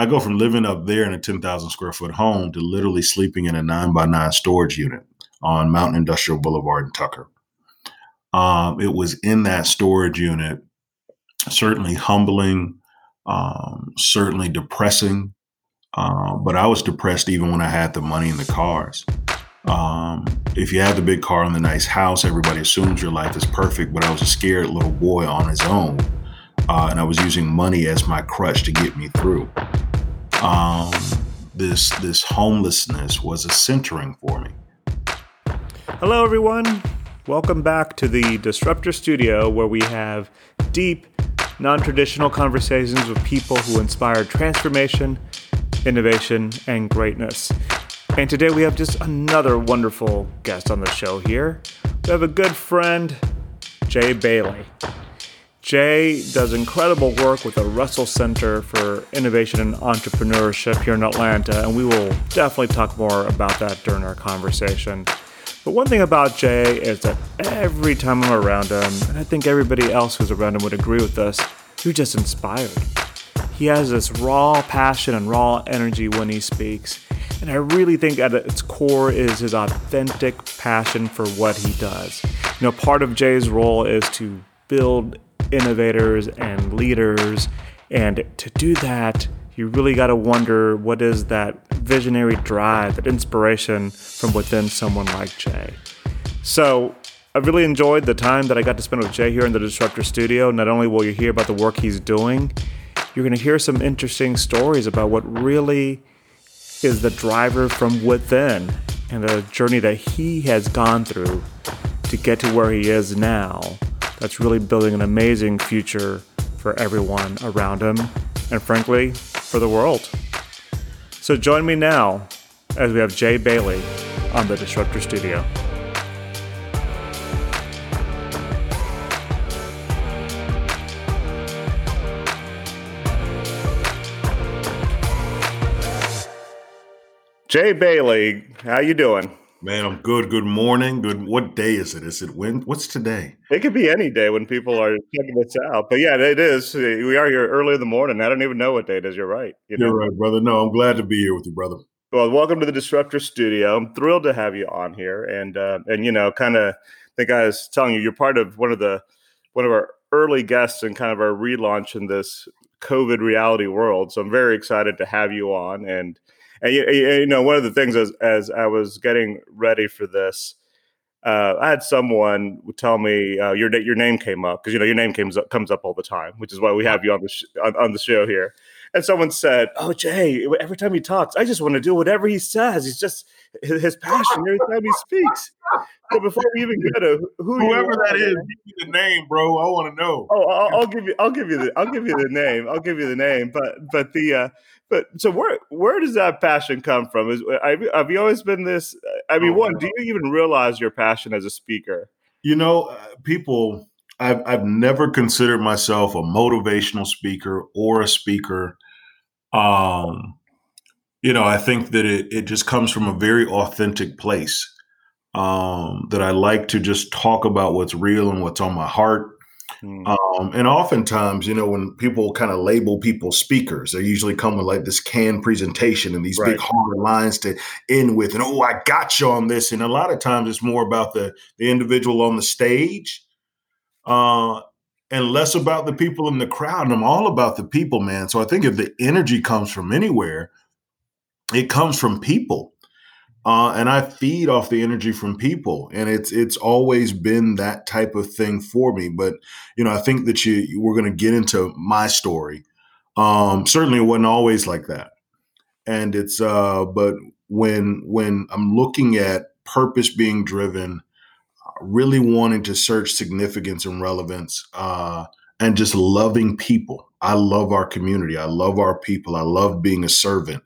I go from living up there in a 10,000 square foot home to literally sleeping in a nine by nine storage unit on Mountain Industrial Boulevard in Tucker. Um, it was in that storage unit, certainly humbling, um, certainly depressing. Uh, but I was depressed even when I had the money and the cars. Um, if you have the big car and the nice house, everybody assumes your life is perfect. But I was a scared little boy on his own, uh, and I was using money as my crutch to get me through. Um, this this homelessness was a centering for me. Hello, everyone. Welcome back to the Disruptor Studio, where we have deep, non traditional conversations with people who inspire transformation, innovation, and greatness. And today we have just another wonderful guest on the show here. We have a good friend, Jay Bailey. Jay does incredible work with the Russell Center for Innovation and Entrepreneurship here in Atlanta, and we will definitely talk more about that during our conversation. But one thing about Jay is that every time I'm around him, and I think everybody else who's around him would agree with this, you're just inspired. He has this raw passion and raw energy when he speaks. And I really think at its core is his authentic passion for what he does. You know, part of Jay's role is to build innovators and leaders. And to do that, you really got to wonder what is that visionary drive, that inspiration from within someone like Jay. So, I really enjoyed the time that I got to spend with Jay here in the Disruptor Studio. Not only will you hear about the work he's doing, you're going to hear some interesting stories about what really is the driver from within and the journey that he has gone through to get to where he is now. That's really building an amazing future for everyone around him and, frankly, for the world. So join me now as we have Jay Bailey on the Disruptor Studio. Jay Bailey, how you doing? Man, I'm good. Good morning. Good. What day is it? Is it when? What's today? It could be any day when people are checking this out. But yeah, it is. We are here early in the morning. I don't even know what day it is. You're right. You are right, brother. No, I'm glad to be here with you, brother. Well, welcome to the Disruptor Studio. I'm thrilled to have you on here, and uh, and you know, kind of think I was telling you, you're part of one of the one of our early guests and kind of our relaunch in this COVID reality world. So I'm very excited to have you on and and you, you know, one of the things as as I was getting ready for this, uh, I had someone tell me uh, your your name came up because you know your name comes up comes up all the time, which is why we have you on the sh- on, on, the show here. And someone said, "Oh, Jay, every time he talks, I just want to do whatever he says. He's just his passion every time he speaks." So before we even get to who whoever that is, give me the name, bro. I want to know. Oh, I'll, I'll, give you. I'll give you the. I'll give you the name. I'll give you the name. But but the uh, but so where where does that passion come from? Is have you always been this? I mean, oh, one, do you even realize your passion as a speaker? You know, uh, people. I've I've never considered myself a motivational speaker or a speaker. Um, you know, I think that it it just comes from a very authentic place. Um, that I like to just talk about what's real and what's on my heart Mm. Um, and oftentimes, you know, when people kind of label people speakers, they usually come with like this canned presentation and these right. big hard lines to end with, and oh, I got you on this. And a lot of times, it's more about the the individual on the stage, uh, and less about the people in the crowd. And I'm all about the people, man. So I think if the energy comes from anywhere, it comes from people uh, and I feed off the energy from people, and it's it's always been that type of thing for me. But you know, I think that you, you we're going to get into my story. Um, certainly, it wasn't always like that, and it's uh, but when when I'm looking at purpose being driven, really wanting to search significance and relevance, uh, and just loving people. I love our community. I love our people. I love being a servant.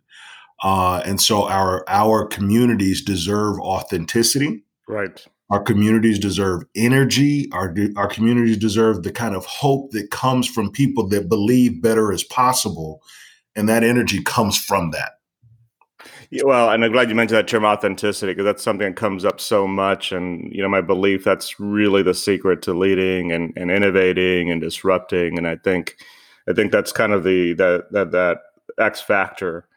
Uh, and so our our communities deserve authenticity. Right. Our communities deserve energy. Our our communities deserve the kind of hope that comes from people that believe better is possible, and that energy comes from that. Yeah, well, and I'm glad you mentioned that term authenticity because that's something that comes up so much. And you know, my belief that's really the secret to leading and, and innovating and disrupting. And I think, I think that's kind of the that that that X factor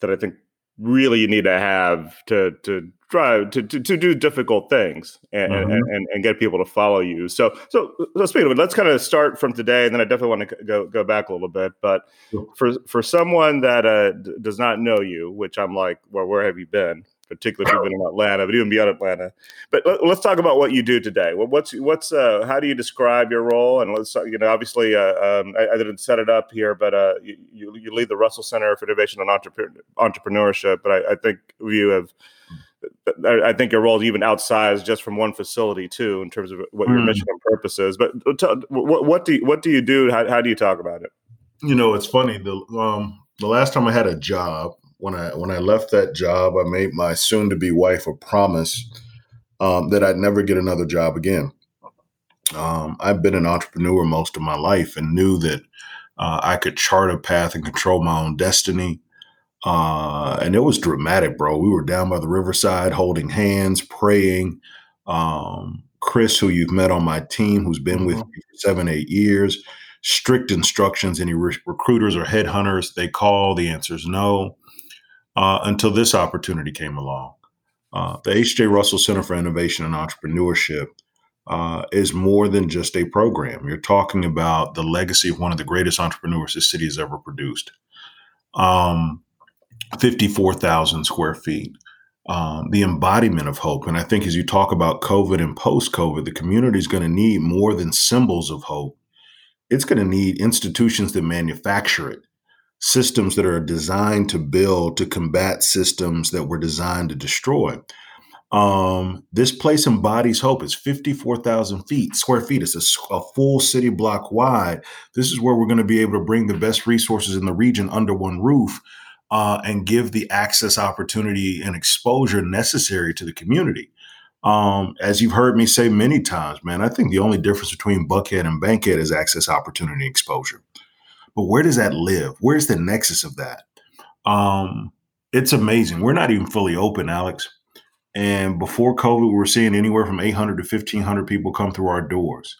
that I think really you need to have to to try to, to, to do difficult things and, mm-hmm. and, and, and, get people to follow you. So, so, so speaking of it, let's kind of start from today, and then I definitely want to go, go back a little bit. But sure. for, for someone that uh, d- does not know you, which I'm like, well, where have you been? Particularly if you've been in Atlanta, but even beyond Atlanta. But let, us talk about what you do today. what's what's uh, how do you describe your role? And let's you know, obviously, uh, um, I, I, didn't set it up here, but uh, you, you lead the Russell Center for Innovation and Entrepreneurship. But I, I think you have I think your role is even outsized just from one facility too, in terms of what your mm. mission and purpose is. But t- what, what, do you, what do you do? How, how, do you talk about it? You know, it's funny. The um, the last time I had a job, when I when I left that job, I made my soon to be wife a promise um, that I'd never get another job again. Um, I've been an entrepreneur most of my life and knew that uh, I could chart a path and control my own destiny. Uh, and it was dramatic, bro. We were down by the riverside holding hands, praying. Um, Chris, who you've met on my team, who's been mm-hmm. with me for seven, eight years, strict instructions. Any re- recruiters or headhunters they call, the answer is no. Uh, until this opportunity came along. Uh, the H.J. Russell Center for Innovation and Entrepreneurship uh, is more than just a program. You're talking about the legacy of one of the greatest entrepreneurs this city has ever produced. Um, 54,000 square feet. Um, the embodiment of hope. And I think as you talk about COVID and post COVID, the community is going to need more than symbols of hope. It's going to need institutions that manufacture it, systems that are designed to build to combat systems that were designed to destroy. Um, this place embodies hope. It's 54,000 feet, square feet. It's a, a, full city block wide. This is where we're going to be able to bring the best resources in the region under one roof uh, and give the access, opportunity, and exposure necessary to the community. Um, as you've heard me say many times, man, I think the only difference between Buckhead and Bankhead is access, opportunity, exposure. But where does that live? Where's the nexus of that? Um, it's amazing. We're not even fully open, Alex. And before COVID, we were seeing anywhere from 800 to 1,500 people come through our doors.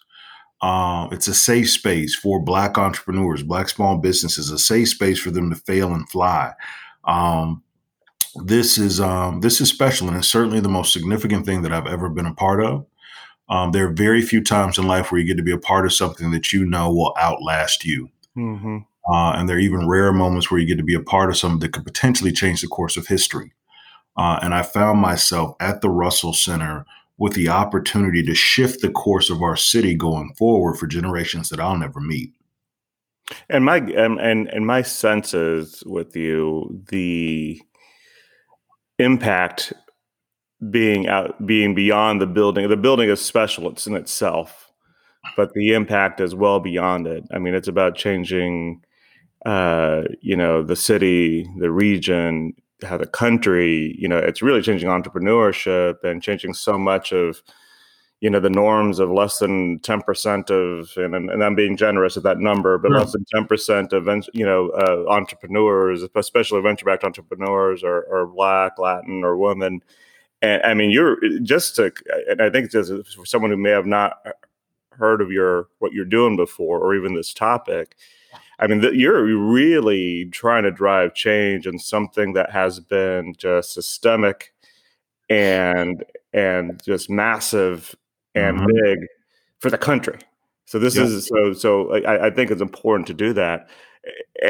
Uh, it's a safe space for Black entrepreneurs, Black small businesses, a safe space for them to fail and fly. Um, this is um, this is special, and it's certainly the most significant thing that I've ever been a part of. Um, there are very few times in life where you get to be a part of something that you know will outlast you. Mm-hmm. Uh, and there are even rare moments where you get to be a part of something that could potentially change the course of history. Uh, and I found myself at the Russell Center with the opportunity to shift the course of our city going forward for generations that I'll never meet. And my and and, and my sense is with you the impact being out being beyond the building. The building is special; it's in itself, but the impact is well beyond it. I mean, it's about changing, uh, you know, the city, the region, how the country, you know, it's really changing entrepreneurship and changing so much of, you know, the norms of less than 10% of, and, and I'm being generous at that number, but less than 10% of, you know, uh, entrepreneurs, especially venture-backed entrepreneurs are, are Black, Latin, or women. And I mean, you're just to, and I think just for someone who may have not heard of your, what you're doing before, or even this topic, I mean, you're really trying to drive change in something that has been just systemic and and just massive and mm-hmm. big for the country. So this is so so. I, I, think it's important to do that,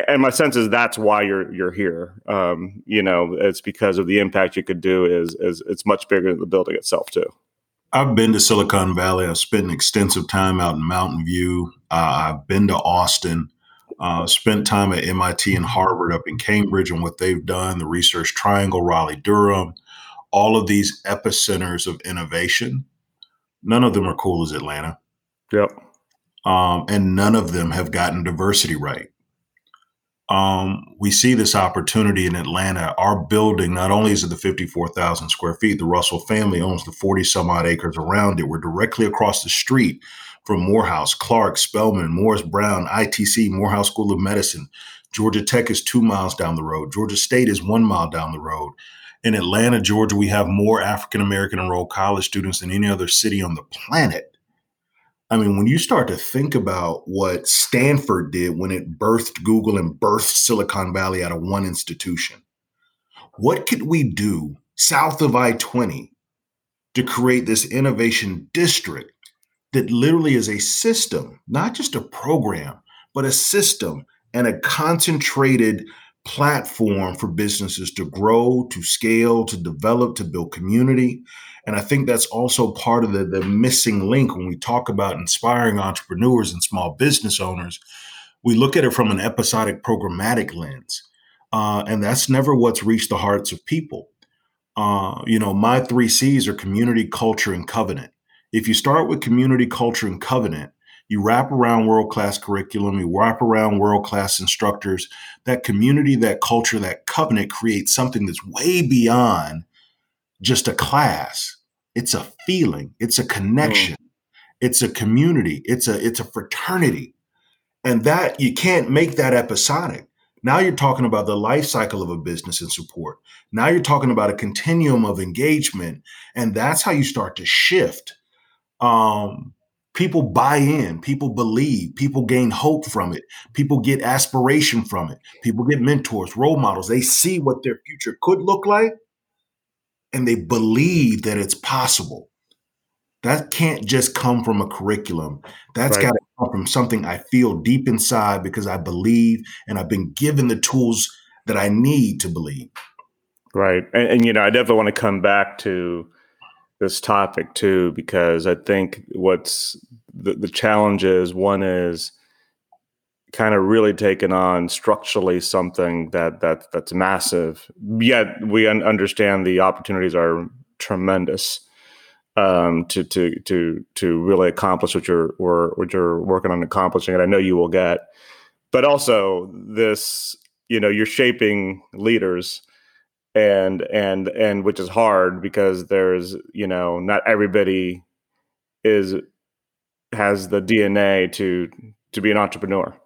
and my sense is that's why you're you're here. Um, you know, it's because of the impact you could do. Is is it's much bigger than the building itself too. I've been to Silicon Valley. I've spent extensive time out in Mountain View. Uh, I've been to Austin uh, spent time at MIT and Harvard up in Cambridge and what they've done, the Research Triangle, Raleigh Durham, all of these epicenters of innovation. None of them are cool as Atlanta. Yep. Um, and none of them have gotten diversity right. Um, we see this opportunity in Atlanta. Our building, not only is it the 54,000 square feet, the Russell family owns the 40 some odd acres around it. We're directly across the street from Morehouse, Clark, Spelman, Morris Brown, ITC, Morehouse School of Medicine. Georgia Tech is two miles down the road. Georgia State is one mile down the road. In Atlanta, Georgia, we have more African American enrolled college students than any other city on the planet. I mean, when you start to think about what Stanford did when it birthed Google and birthed Silicon Valley out of one institution, what could we do south of I 20 to create this innovation district that literally is a system, not just a program, but a system and a concentrated platform for businesses to grow, to scale, to develop, to build community. And I think that's also part of the, the missing link when we talk about inspiring entrepreneurs and small business owners. We look at it from an episodic programmatic lens. Uh, and that's never what's reached the hearts of people. Uh, you know, my three C's are community, culture, and covenant. If you start with community, culture, and covenant, you wrap around world class curriculum, you wrap around world class instructors. That community, that culture, that covenant creates something that's way beyond just a class. It's a feeling, it's a connection, it's a community, it's a it's a fraternity. And that you can't make that episodic. Now you're talking about the life cycle of a business and support. Now you're talking about a continuum of engagement. And that's how you start to shift. Um, people buy in, people believe, people gain hope from it, people get aspiration from it, people get mentors, role models. They see what their future could look like and they believe that it's possible. That can't just come from a curriculum. That's right. got to come from something I feel deep inside because I believe and I've been given the tools that I need to believe. Right. And, and you know, I definitely want to come back to this topic too because I think what's the, the challenge is one is kind of really taking on structurally something that that that's massive. Yet we un- understand the opportunities are tremendous um, to to to to really accomplish what you're or what you're working on accomplishing, and I know you will get. But also this, you know, you're shaping leaders and and and which is hard because there's you know not everybody is has the DNA to to be an entrepreneur.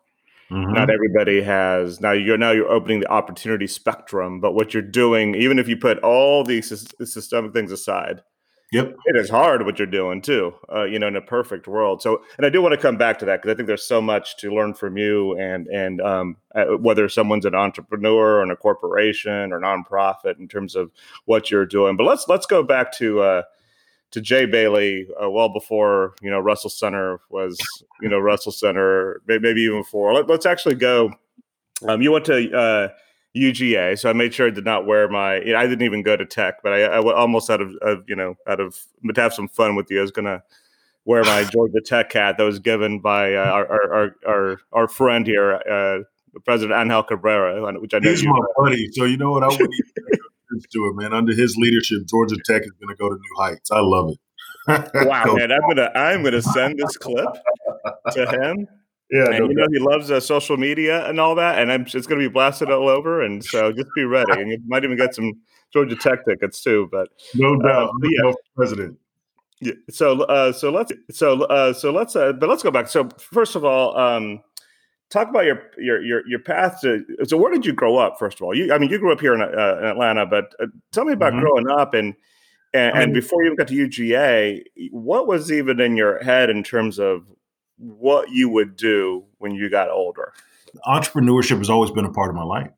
Mm-hmm. Not everybody has now. You're now you're opening the opportunity spectrum, but what you're doing, even if you put all these systemic things aside, Yep. It is hard what you're doing too, uh, you know, in a perfect world. So, and I do want to come back to that because I think there's so much to learn from you and, and um, uh, whether someone's an entrepreneur or in a corporation or nonprofit in terms of what you're doing. But let's, let's go back to, uh, to Jay Bailey, uh, well before, you know, Russell Center was, you know, Russell Center, maybe even before. Let, us actually go. Um, you went to, uh, UGA, so I made sure I did not wear my. You know, I didn't even go to tech, but I, I almost out of, of, you know out of to have some fun with you. I was gonna wear my Georgia Tech hat that was given by uh, our, our, our our friend here, uh, President Angel Cabrera, which I know he's my buddy. So you know what I wouldn't even to it, man. Under his leadership, Georgia Tech is going to go to new heights. I love it. wow, man! I'm gonna I'm gonna send this clip to him yeah, and no you know he loves uh, social media and all that, and I'm, it's going to be blasted all over. And so just be ready, and you might even get some Georgia Tech tickets too. But no uh, doubt, uh, yeah. no president. Yeah. So uh, so let's so uh, so let's uh, but let's go back. So first of all, um, talk about your your your your path to. So where did you grow up? First of all, you I mean you grew up here in, uh, in Atlanta, but uh, tell me about mm-hmm. growing up and. And, and before you even got to UGA, what was even in your head in terms of what you would do when you got older. Entrepreneurship has always been a part of my life.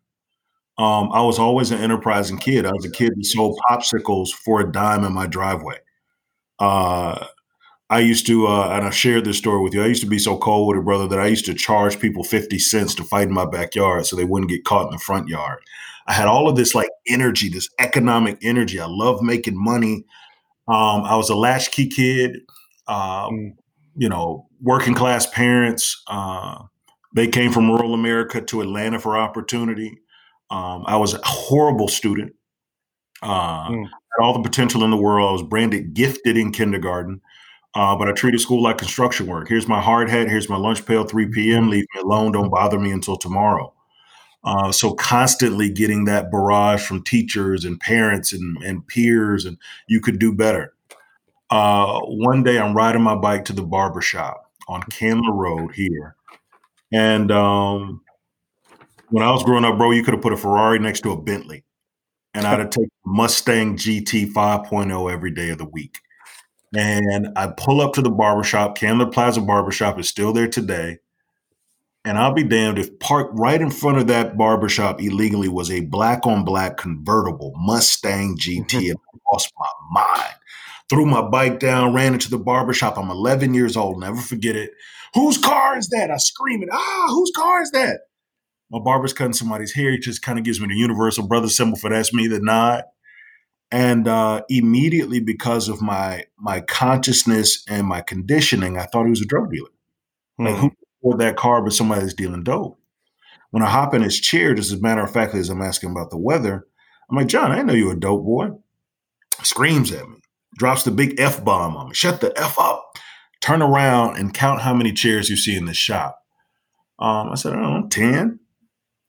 Um, I was always an enterprising kid. I was a kid that sold popsicles for a dime in my driveway. Uh, I used to, uh, and I shared this story with you. I used to be so cold with it, brother, that I used to charge people 50 cents to fight in my backyard so they wouldn't get caught in the front yard. I had all of this like energy, this economic energy. I love making money. Um, I was a latchkey kid. Um, you know, working class parents. Uh, they came from rural America to Atlanta for opportunity. Um, I was a horrible student. Uh, mm. Had all the potential in the world. I was branded gifted in kindergarten, uh, but I treated school like construction work. Here's my hard hat. Here's my lunch pail. 3 p.m. Leave me alone. Don't bother me until tomorrow. Uh, so constantly getting that barrage from teachers and parents and, and peers, and you could do better. Uh, one day I'm riding my bike to the barber shop on Candler Road here. And um, when I was growing up, bro, you could have put a Ferrari next to a Bentley. And I'd have taken Mustang GT 5.0 every day of the week. And I pull up to the barbershop. Candler Plaza Barbershop is still there today. And I'll be damned if parked right in front of that barbershop illegally was a black on black convertible Mustang GT. and I lost my mind. Threw my bike down, ran into the barbershop. I'm 11 years old, never forget it. Whose car is that? I scream it. Ah, whose car is that? My barber's cutting somebody's hair. He just kind of gives me the universal brother symbol for that's me, the nod. And uh, immediately, because of my my consciousness and my conditioning, I thought he was a drug dealer. Like who afford that car but somebody that's dealing dope? When I hop in his chair, just as a matter of fact, as I'm asking about the weather, I'm like, John, I know you're a dope boy. Screams at me, drops the big F bomb on me. Shut the F up. Turn around and count how many chairs you see in the shop. Um, I said, I don't know, 10.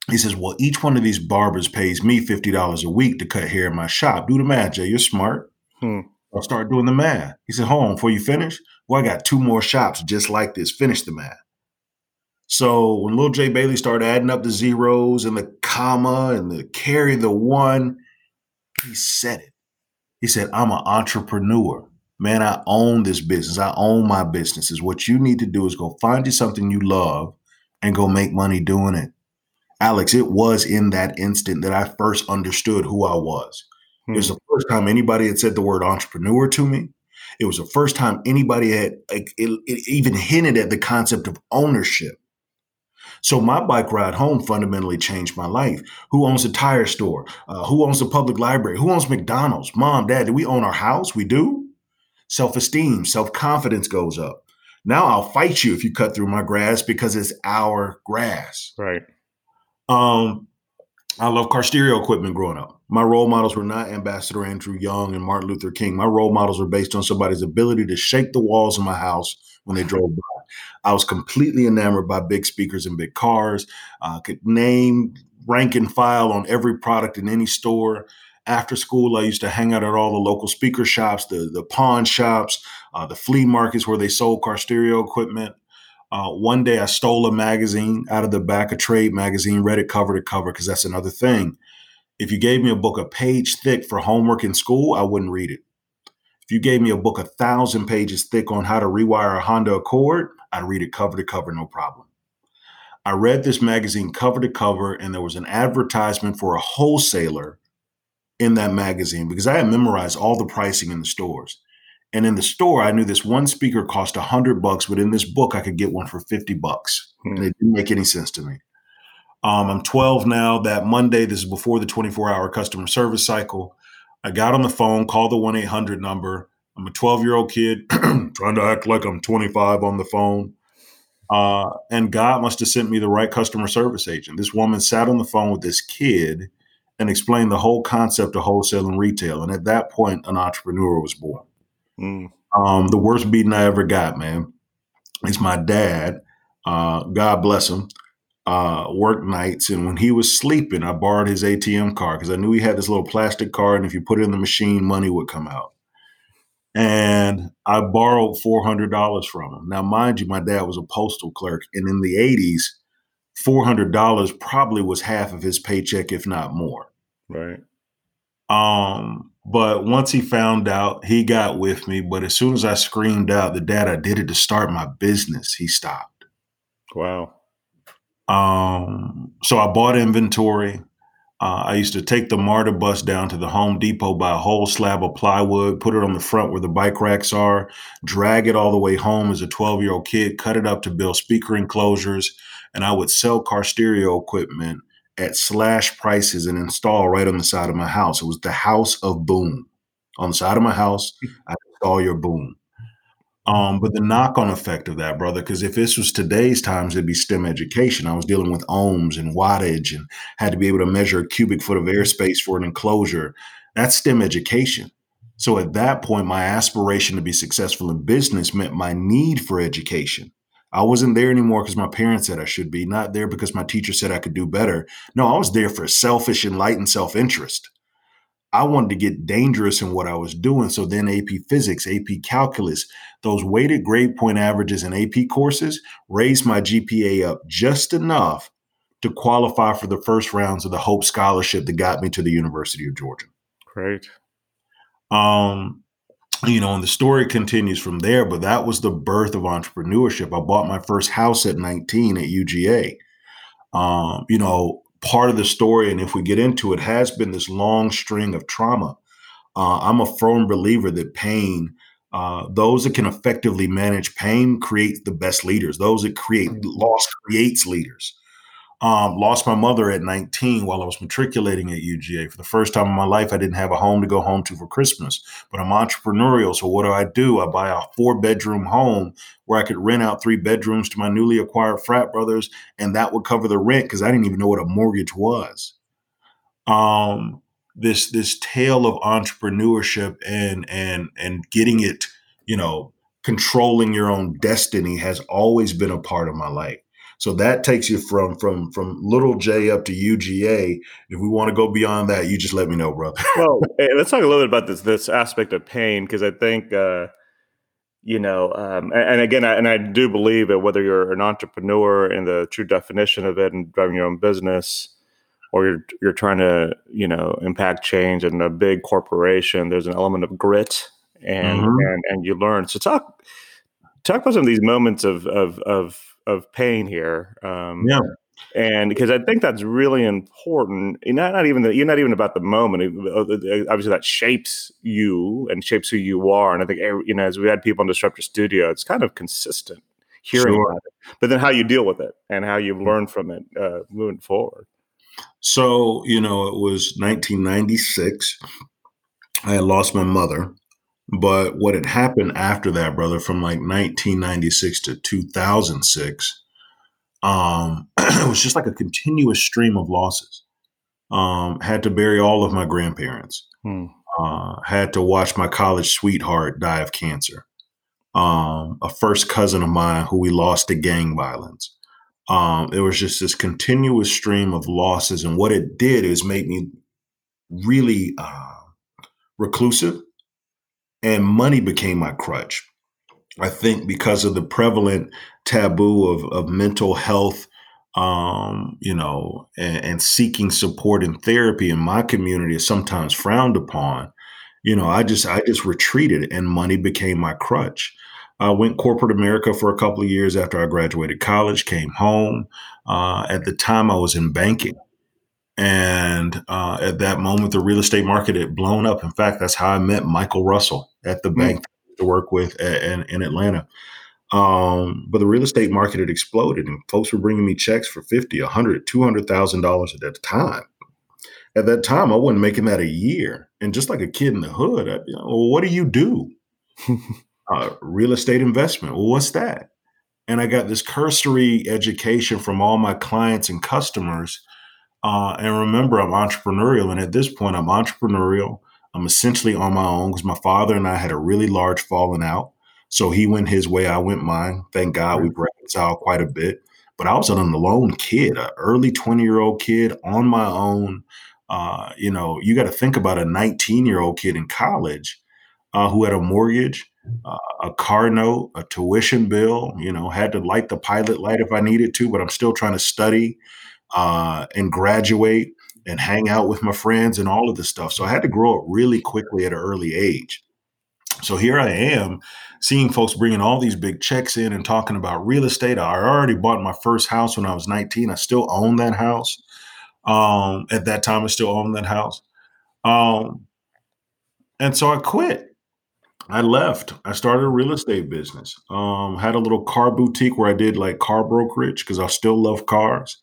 He says, Well, each one of these barbers pays me $50 a week to cut hair in my shop. Do the math, Jay. You're smart. Hmm. I'll start doing the math. He said, Hold on, before you finish, well, I got two more shops just like this. Finish the math. So when little Jay Bailey started adding up the zeros and the comma and the carry the one, he said it. He said, I'm an entrepreneur. Man, I own this business. I own my businesses. What you need to do is go find you something you love and go make money doing it. Alex, it was in that instant that I first understood who I was. Hmm. It was the first time anybody had said the word entrepreneur to me. It was the first time anybody had it, it even hinted at the concept of ownership. So my bike ride home fundamentally changed my life. Who owns a tire store? Uh, who owns the public library? Who owns McDonald's? Mom, dad, do we own our house? We do. Self esteem, self confidence goes up. Now I'll fight you if you cut through my grass because it's our grass. Right. Um, I love car stereo equipment growing up. My role models were not Ambassador Andrew Young and Martin Luther King. My role models were based on somebody's ability to shake the walls of my house when they drove by. I was completely enamored by big speakers and big cars. I uh, could name, rank, and file on every product in any store. After school, I used to hang out at all the local speaker shops, the, the pawn shops, uh, the flea markets where they sold car stereo equipment. Uh, one day I stole a magazine out of the back of Trade magazine, read it cover to cover, because that's another thing. If you gave me a book a page thick for homework in school, I wouldn't read it. If you gave me a book a thousand pages thick on how to rewire a Honda Accord, I'd read it cover to cover, no problem. I read this magazine cover to cover, and there was an advertisement for a wholesaler in that magazine because I had memorized all the pricing in the stores. And in the store, I knew this one speaker cost a hundred bucks, but in this book, I could get one for 50 bucks. Hmm. And it didn't make any sense to me. Um, I'm 12 now. That Monday, this is before the 24 hour customer service cycle. I got on the phone, called the 1 800 number. I'm a 12 year old kid trying to act like I'm 25 on the phone. Uh, and God must have sent me the right customer service agent. This woman sat on the phone with this kid and explained the whole concept of wholesale and retail. And at that point, an entrepreneur was born. Mm. Um, the worst beating I ever got, man, is my dad. Uh, God bless him. Uh, work nights, and when he was sleeping, I borrowed his ATM card because I knew he had this little plastic card, and if you put it in the machine, money would come out. And I borrowed four hundred dollars from him. Now, mind you, my dad was a postal clerk, and in the eighties, four hundred dollars probably was half of his paycheck, if not more. Right. Um, but once he found out, he got with me. But as soon as I screamed out, the dad, I did it to start my business, he stopped. Wow. Um, so I bought inventory. Uh, I used to take the MARTA bus down to the Home Depot, buy a whole slab of plywood, put it on the front where the bike racks are, drag it all the way home as a 12 year old kid, cut it up to build speaker enclosures, and I would sell car stereo equipment at slash prices and install right on the side of my house. It was the house of boom. On the side of my house, I install your boom. Um, but the knock-on effect of that, brother, because if this was today's times, it'd be STEM education. I was dealing with ohms and wattage and had to be able to measure a cubic foot of airspace for an enclosure. That's STEM education. So at that point, my aspiration to be successful in business meant my need for education. I wasn't there anymore because my parents said I should be, not there because my teacher said I could do better. No, I was there for selfish, enlightened self interest. I wanted to get dangerous in what I was doing. So then AP physics, AP calculus, those weighted grade point averages in AP courses raised my GPA up just enough to qualify for the first rounds of the Hope Scholarship that got me to the University of Georgia. Great. Um, you know, and the story continues from there. But that was the birth of entrepreneurship. I bought my first house at 19 at UGA. Um, you know, part of the story, and if we get into it, has been this long string of trauma. Uh, I'm a firm believer that pain, uh, those that can effectively manage pain, create the best leaders. Those that create mm. loss creates leaders. Um, lost my mother at 19 while I was matriculating at UGA. For the first time in my life, I didn't have a home to go home to for Christmas. But I'm entrepreneurial, so what do I do? I buy a four bedroom home where I could rent out three bedrooms to my newly acquired frat brothers, and that would cover the rent because I didn't even know what a mortgage was. Um, this this tale of entrepreneurship and and and getting it, you know, controlling your own destiny has always been a part of my life. So that takes you from from from little J up to UGA. If we want to go beyond that, you just let me know, brother. well, hey, let's talk a little bit about this this aspect of pain because I think uh, you know, um, and, and, again, I, and I do believe that whether you're an entrepreneur in the true definition of it and driving your own business, or you're you're trying to you know impact change in a big corporation, there's an element of grit and mm-hmm. and and you learn. So talk talk about some of these moments of of of of pain here. Um, yeah. And because I think that's really important, not not even the, you're not even about the moment. Uh, obviously, that shapes you and shapes who you are. And I think you know, as we had people in Disruptor Studio, it's kind of consistent hearing sure. about it. But then how you deal with it and how you learn from it uh, moving forward. So you know, it was 1996. I had lost my mother. But what had happened after that, brother, from like 1996 to 2006, um, it was just like a continuous stream of losses. Um, had to bury all of my grandparents. Hmm. Uh, had to watch my college sweetheart die of cancer. Um, a first cousin of mine who we lost to gang violence. Um, it was just this continuous stream of losses, and what it did is make me really uh, reclusive and money became my crutch. I think because of the prevalent taboo of, of mental health, um, you know, and, and, seeking support and therapy in my community is sometimes frowned upon. You know, I just I just retreated, and money became my crutch. I went corporate America for a couple of years after I graduated college. Came home. Uh, at the time, I was in banking. And uh, at that moment, the real estate market had blown up. In fact, that's how I met Michael Russell at the mm-hmm. bank to work with in, in Atlanta. Um, but the real estate market had exploded, and folks were bringing me checks for fifty, a hundred, two hundred thousand dollars at that time. At that time, I wasn't making that a year, and just like a kid in the hood, I, you know, well, what do you do? uh, real estate investment. Well, what's that? And I got this cursory education from all my clients and customers uh, and remember, I'm entrepreneurial. And at this point, I'm entrepreneurial. I'm essentially on my own because my father and I had a really large falling out. So he went his way, I went mine. Thank God we reconciled quite a bit. But I was an alone kid, an early 20 year old kid on my own. Uh, you know, you got to think about a 19 year old kid in college uh, who had a mortgage, uh, a car note, a tuition bill, you know, had to light the pilot light if I needed to, but I'm still trying to study uh, and graduate and hang out with my friends and all of this stuff. So I had to grow up really quickly at an early age. So here I am seeing folks bringing all these big checks in and talking about real estate. I already bought my first house when I was 19. I still own that house. Um, at that time, I still own that house. Um, and so I quit. I left. I started a real estate business. Um, had a little car boutique where I did like car brokerage because I still love cars.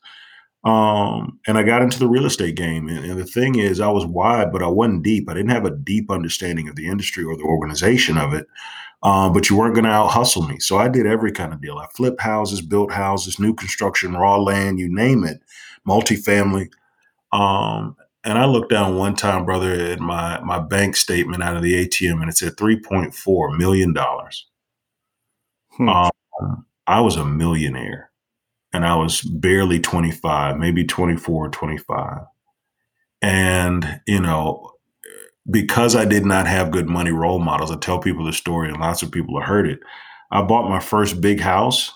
Um, and I got into the real estate game. And, and, the thing is, I was wide, but I wasn't deep. I didn't have a deep understanding of the industry or the organization of it. Um, but you weren't going to out hustle me. So I did every kind of deal. I flipped houses, built houses, new construction, raw land, you name it, multifamily. Um, and I looked down one time, brother, at my my bank statement out of the ATM, and it said three point four million dollars. Hmm. Um, I was a millionaire and I was barely 25, maybe 24 or 25. And, you know, because I did not have good money role models, I tell people the story and lots of people have heard it. I bought my first big house,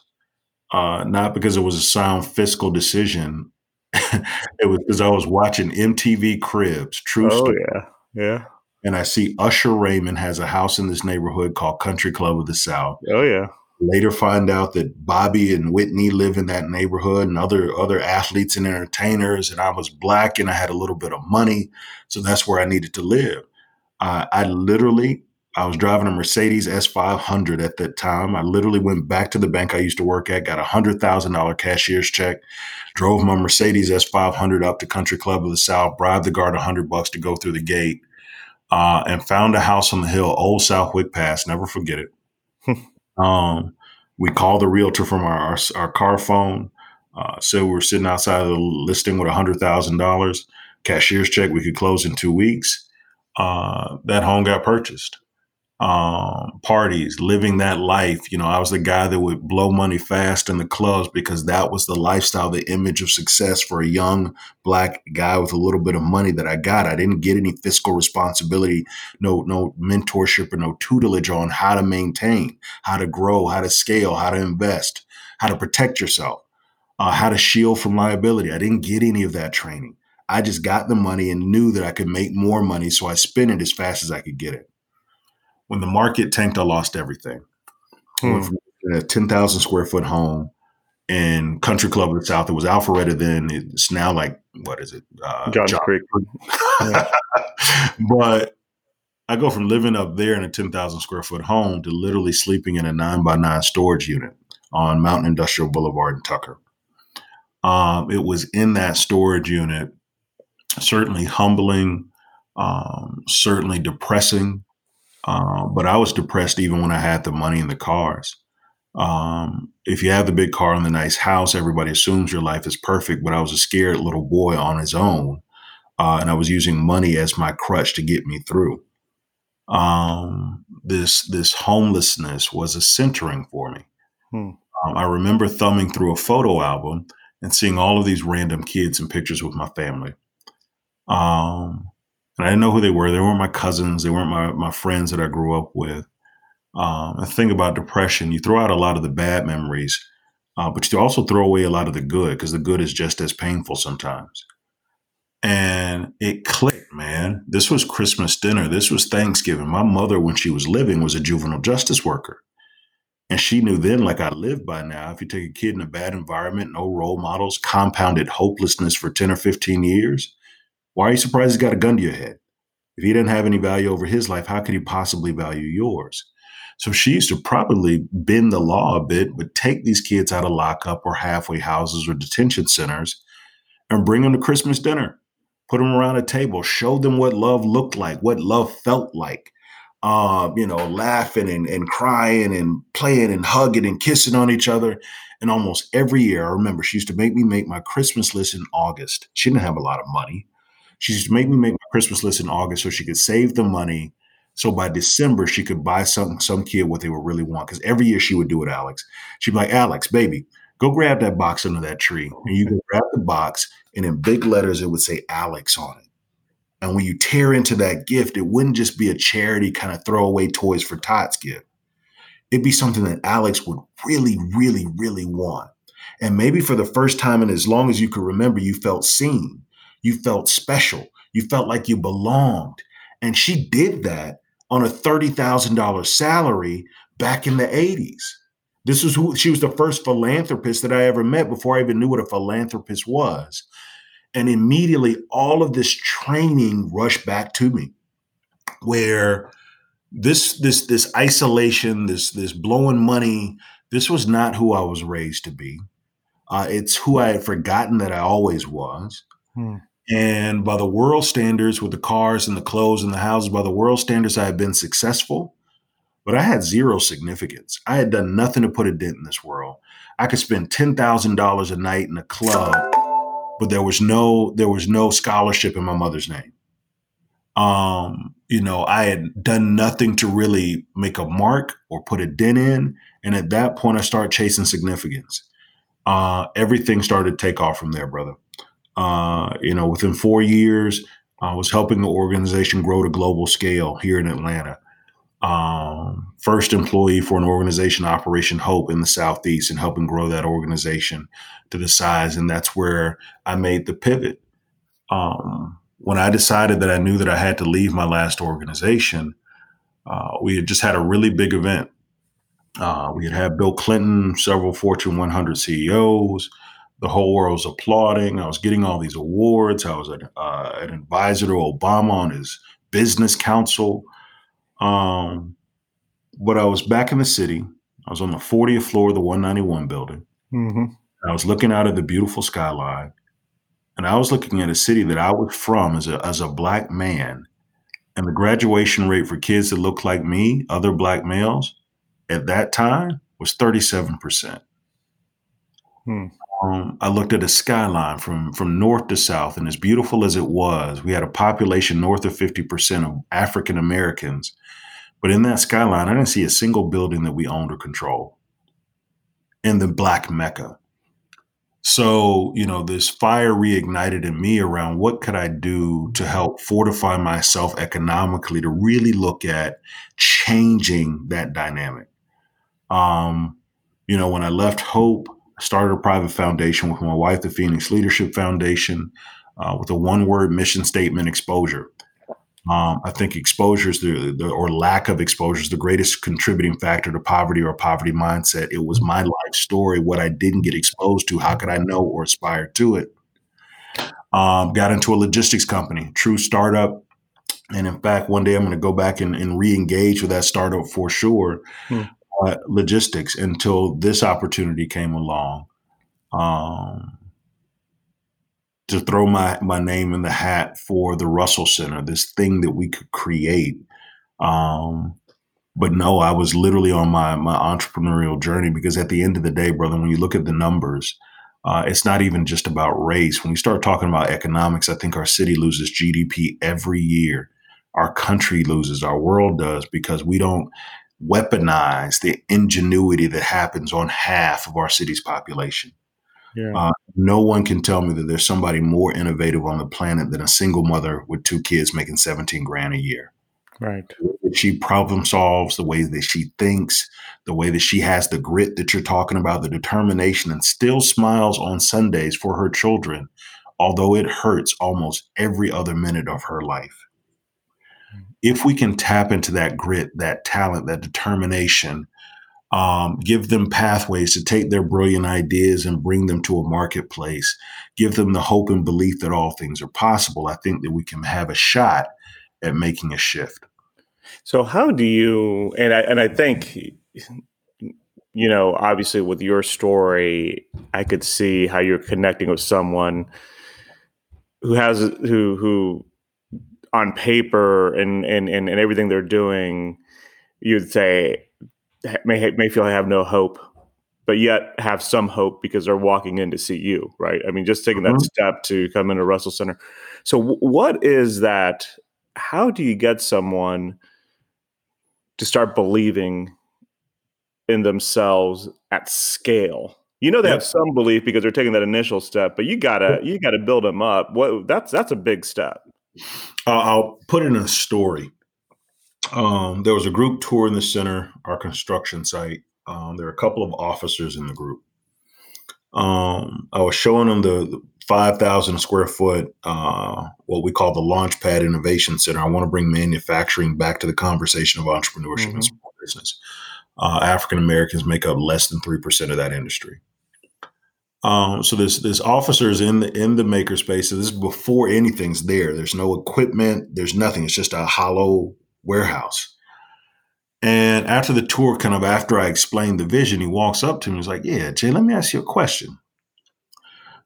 uh, not because it was a sound fiscal decision. it was because I was watching MTV Cribs, True oh, Story. yeah. Yeah. and I see Usher Raymond has a house in this neighborhood called Country Club of the South. Oh yeah. Later find out that Bobby and Whitney live in that neighborhood and other other athletes and entertainers. And I was black and I had a little bit of money. So that's where I needed to live. Uh, I literally I was driving a Mercedes S500 at that time. I literally went back to the bank I used to work at, got a $100,000 cashier's check, drove my Mercedes S500 up to Country Club of the South, bribed the guard 100 bucks to go through the gate, uh, and found a house on the hill, Old Southwick Pass. Never forget it. um, we called the realtor from our, our, our car phone, uh, said we're sitting outside of the listing with $100,000, cashier's check we could close in two weeks. Uh, that home got purchased um, parties, living that life. You know, I was the guy that would blow money fast in the clubs because that was the lifestyle, the image of success for a young black guy with a little bit of money that I got. I didn't get any fiscal responsibility, no, no mentorship or no tutelage on how to maintain, how to grow, how to scale, how to invest, how to protect yourself, uh, how to shield from liability. I didn't get any of that training. I just got the money and knew that I could make more money, so I spent it as fast as I could get it when the market tanked, I lost everything. Hmm. a 10,000 square foot home in Country Club of the South. It was Alpharetta then. It's now like, what is it? Uh, John Creek. but I go from living up there in a 10,000 square foot home to literally sleeping in a nine by nine storage unit on Mountain Industrial Boulevard in Tucker. Um, it was in that storage unit, certainly humbling, um, certainly depressing, uh, but I was depressed even when I had the money and the cars. Um, if you have the big car and the nice house, everybody assumes your life is perfect. But I was a scared little boy on his own, uh, and I was using money as my crutch to get me through. Um, this this homelessness was a centering for me. Hmm. Um, I remember thumbing through a photo album and seeing all of these random kids and pictures with my family. Um, and I didn't know who they were. They weren't my cousins. They weren't my my friends that I grew up with. Um, the thing about depression, you throw out a lot of the bad memories, uh, but you also throw away a lot of the good because the good is just as painful sometimes. And it clicked, man. This was Christmas dinner. This was Thanksgiving. My mother, when she was living, was a juvenile justice worker. And she knew then, like I live by now, if you take a kid in a bad environment, no role models, compounded hopelessness for 10 or 15 years, why are you surprised he's got a gun to your head? If he didn't have any value over his life, how could he possibly value yours? So she used to probably bend the law a bit, but take these kids out of lockup or halfway houses or detention centers and bring them to Christmas dinner. Put them around a table, show them what love looked like, what love felt like. Uh, you know, laughing and, and crying and playing and hugging and kissing on each other. And almost every year, I remember she used to make me make my Christmas list in August. She didn't have a lot of money. She used to make me make my Christmas list in August so she could save the money. So by December, she could buy some some kid what they would really want. Because every year she would do it, Alex. She'd be like, Alex, baby, go grab that box under that tree. And you can grab the box, and in big letters, it would say Alex on it. And when you tear into that gift, it wouldn't just be a charity kind of throwaway toys for tots gift. It'd be something that Alex would really, really, really want. And maybe for the first time in as long as you could remember, you felt seen. You felt special. You felt like you belonged. And she did that on a $30,000 salary back in the 80s. This was who she was the first philanthropist that I ever met before I even knew what a philanthropist was. And immediately all of this training rushed back to me where this this this isolation, this this blowing money, this was not who I was raised to be. Uh, it's who I had forgotten that I always was. Hmm. And by the world standards, with the cars and the clothes and the houses, by the world standards, I had been successful, but I had zero significance. I had done nothing to put a dent in this world. I could spend ten thousand dollars a night in a club, but there was no there was no scholarship in my mother's name. Um, you know, I had done nothing to really make a mark or put a dent in. And at that point, I started chasing significance. Uh, everything started to take off from there, brother. Uh, you know, within four years, I was helping the organization grow to global scale here in Atlanta. Um, first employee for an organization, Operation Hope, in the Southeast, and helping grow that organization to the size. And that's where I made the pivot. Um, when I decided that I knew that I had to leave my last organization, uh, we had just had a really big event. Uh, we had had Bill Clinton, several Fortune 100 CEOs. The whole world was applauding. I was getting all these awards. I was an, uh, an advisor to Obama on his business council. Um, but I was back in the city. I was on the 40th floor of the 191 building. Mm-hmm. I was looking out at the beautiful skyline. And I was looking at a city that I was from as a, as a black man. And the graduation rate for kids that looked like me, other black males, at that time was 37%. Hmm. Um, I looked at a skyline from, from north to south, and as beautiful as it was, we had a population north of 50% of African Americans but in that skyline, I didn't see a single building that we owned or control in the Black Mecca. So, you know, this fire reignited in me around what could I do to help fortify myself economically to really look at changing that dynamic. Um, you know, when I left Hope, Started a private foundation with my wife, the Phoenix Leadership Foundation, uh, with a one word mission statement exposure. Um, I think exposure is the, the, or lack of exposure is the greatest contributing factor to poverty or poverty mindset. It was my life story, what I didn't get exposed to. How could I know or aspire to it? Um, got into a logistics company, true startup. And in fact, one day I'm going to go back and, and re-engage with that startup for sure. Hmm. Uh, logistics until this opportunity came along. Um, to throw my my name in the hat for the Russell Center, this thing that we could create. Um, but no, I was literally on my my entrepreneurial journey because at the end of the day, brother, when you look at the numbers, uh, it's not even just about race. When you start talking about economics, I think our city loses GDP every year. Our country loses, our world does, because we don't weaponize the ingenuity that happens on half of our city's population. Yeah. Uh, no one can tell me that there's somebody more innovative on the planet than a single mother with two kids making 17 grand a year. Right. She problem solves the way that she thinks, the way that she has the grit that you're talking about, the determination, and still smiles on Sundays for her children, although it hurts almost every other minute of her life. If we can tap into that grit, that talent, that determination, um, give them pathways to take their brilliant ideas and bring them to a marketplace, give them the hope and belief that all things are possible. I think that we can have a shot at making a shift. So, how do you, and I, and I think, you know, obviously with your story, I could see how you're connecting with someone who has, who, who, on paper and, and, and, and everything they're doing, you'd say, may may feel I have no hope, but yet have some hope because they're walking in to see you, right? I mean, just taking mm-hmm. that step to come into Russell Center. So, w- what is that? How do you get someone to start believing in themselves at scale? You know they have some belief because they're taking that initial step, but you gotta you gotta build them up. What that's that's a big step. Uh, I'll put in a story um, there was a group tour in the center, our construction site. Um, there were a couple of officers in the group. Um, I was showing them the, the 5,000 square foot, uh, what we call the Launchpad Innovation Center. I want to bring manufacturing back to the conversation of entrepreneurship mm-hmm. and small business. Uh, African Americans make up less than 3% of that industry. Um, so there's there's officers in the in the makerspace. This is before anything's there. There's no equipment. There's nothing. It's just a hollow warehouse. And after the tour, kind of after I explained the vision, he walks up to me. He's like, "Yeah, Jay, let me ask you a question.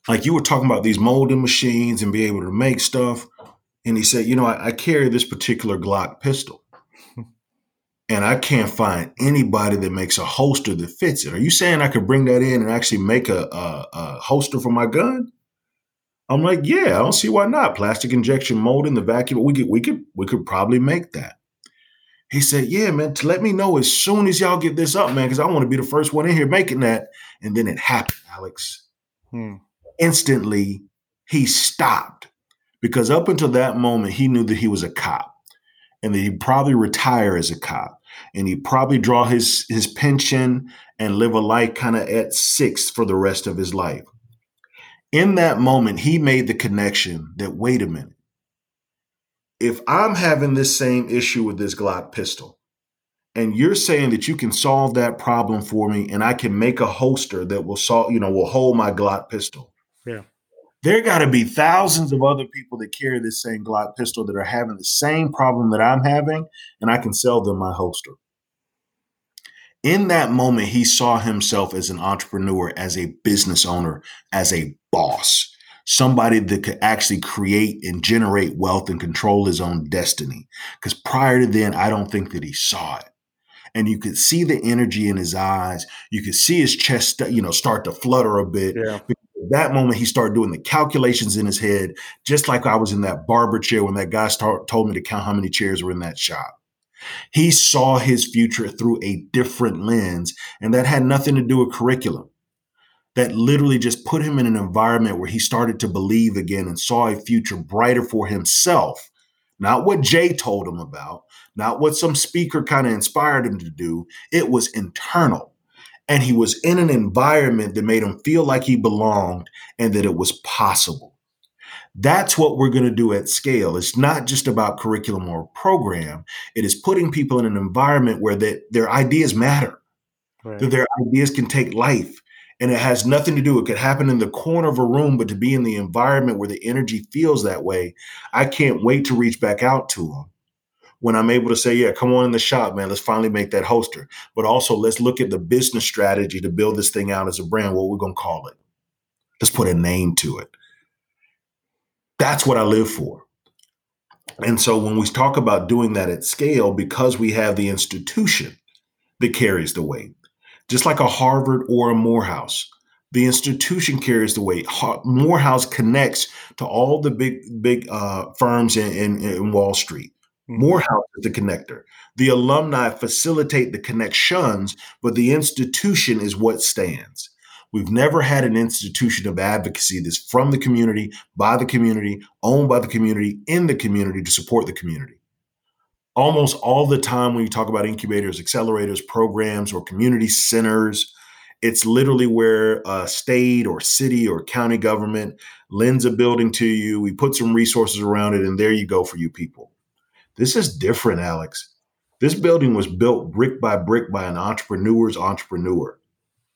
Like you were talking about these molding machines and be able to make stuff." And he said, "You know, I, I carry this particular Glock pistol, and I can't find anybody that makes a holster that fits it. Are you saying I could bring that in and actually make a, a, a holster for my gun?" I'm like, "Yeah, I don't see why not. Plastic injection molding, the vacuum. We could, we could, we could probably make that." He said, Yeah, man, to let me know as soon as y'all get this up, man, because I want to be the first one in here making that. And then it happened, Alex. Hmm. Instantly, he stopped because up until that moment, he knew that he was a cop and that he'd probably retire as a cop and he'd probably draw his, his pension and live a life kind of at six for the rest of his life. In that moment, he made the connection that, wait a minute, if I'm having this same issue with this Glock pistol, and you're saying that you can solve that problem for me, and I can make a holster that will solve, you know, will hold my Glock pistol. Yeah. There got to be thousands of other people that carry this same Glock pistol that are having the same problem that I'm having, and I can sell them my holster. In that moment, he saw himself as an entrepreneur, as a business owner, as a boss somebody that could actually create and generate wealth and control his own destiny. Because prior to then, I don't think that he saw it. And you could see the energy in his eyes. You could see his chest, you know, start to flutter a bit. Yeah. At that moment, he started doing the calculations in his head, just like I was in that barber chair when that guy start, told me to count how many chairs were in that shop. He saw his future through a different lens, and that had nothing to do with curriculum that literally just put him in an environment where he started to believe again and saw a future brighter for himself. Not what Jay told him about, not what some speaker kind of inspired him to do. It was internal. And he was in an environment that made him feel like he belonged and that it was possible. That's what we're going to do at scale. It's not just about curriculum or program. It is putting people in an environment where they, their ideas matter, right. that their ideas can take life, and it has nothing to do it could happen in the corner of a room but to be in the environment where the energy feels that way i can't wait to reach back out to them when i'm able to say yeah come on in the shop man let's finally make that holster but also let's look at the business strategy to build this thing out as a brand what we're going to call it let's put a name to it that's what i live for and so when we talk about doing that at scale because we have the institution that carries the weight just like a Harvard or a Morehouse. The institution carries the weight. Morehouse connects to all the big, big uh, firms in, in, in, Wall Street. Mm-hmm. Morehouse is the connector. The alumni facilitate the connections, but the institution is what stands. We've never had an institution of advocacy that's from the community, by the community, owned by the community, in the community to support the community almost all the time when you talk about incubators, accelerators, programs, or community centers, it's literally where a state or city or county government lends a building to you. We put some resources around it, and there you go for you people. This is different, Alex. This building was built brick by brick by an entrepreneur's entrepreneur.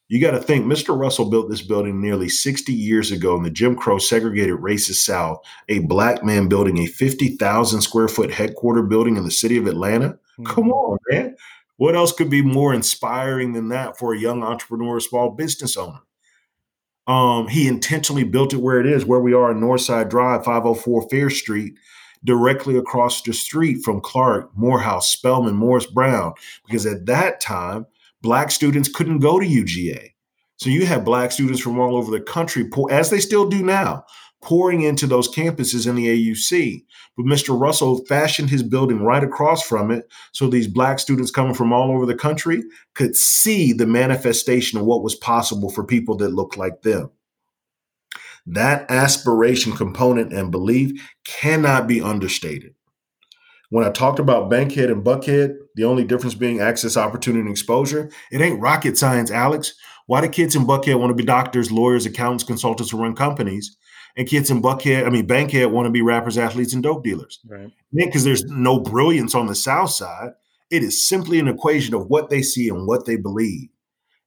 You got to think, Mr. Russell built this building nearly 60 years ago in the Jim Crow segregated racist South, a black man building a 50,000 square foot headquarter building in the city of Atlanta. Mm-hmm. Come on, man. What else could be more inspiring than that for a young entrepreneur, small business owner? Um, he intentionally built it where it is, where we are in Northside Drive, 504 Fair Street, directly across the street from Clark, Morehouse, Spelman, Morris Brown, because at that time, black students couldn't go to UGA. So you have black students from all over the country, as they still do now, pouring into those campuses in the AUC. But Mr. Russell fashioned his building right across from it so these black students coming from all over the country could see the manifestation of what was possible for people that looked like them. That aspiration component and belief cannot be understated. When I talked about Bankhead and Buckhead, the only difference being access, opportunity, and exposure, it ain't rocket science, Alex. Why do kids in Buckhead want to be doctors, lawyers, accountants, consultants who run companies? And kids in Buckhead, I mean, Bankhead want to be rappers, athletes, and dope dealers. Right. Because there's no brilliance on the South side. It is simply an equation of what they see and what they believe.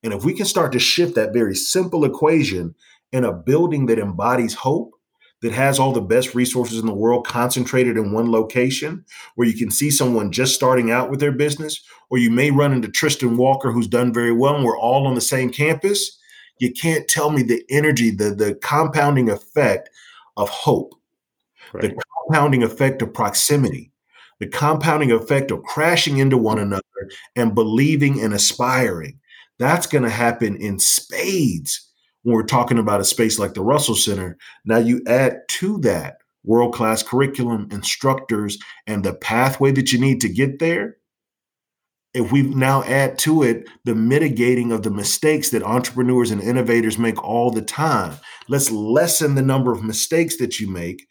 And if we can start to shift that very simple equation in a building that embodies hope, that has all the best resources in the world concentrated in one location where you can see someone just starting out with their business, or you may run into Tristan Walker who's done very well and we're all on the same campus. You can't tell me the energy, the, the compounding effect of hope, right. the compounding effect of proximity, the compounding effect of crashing into one another and believing and aspiring. That's going to happen in spades when we're talking about a space like the Russell Center, now you add to that world class curriculum, instructors, and the pathway that you need to get there. If we now add to it the mitigating of the mistakes that entrepreneurs and innovators make all the time, let's lessen the number of mistakes that you make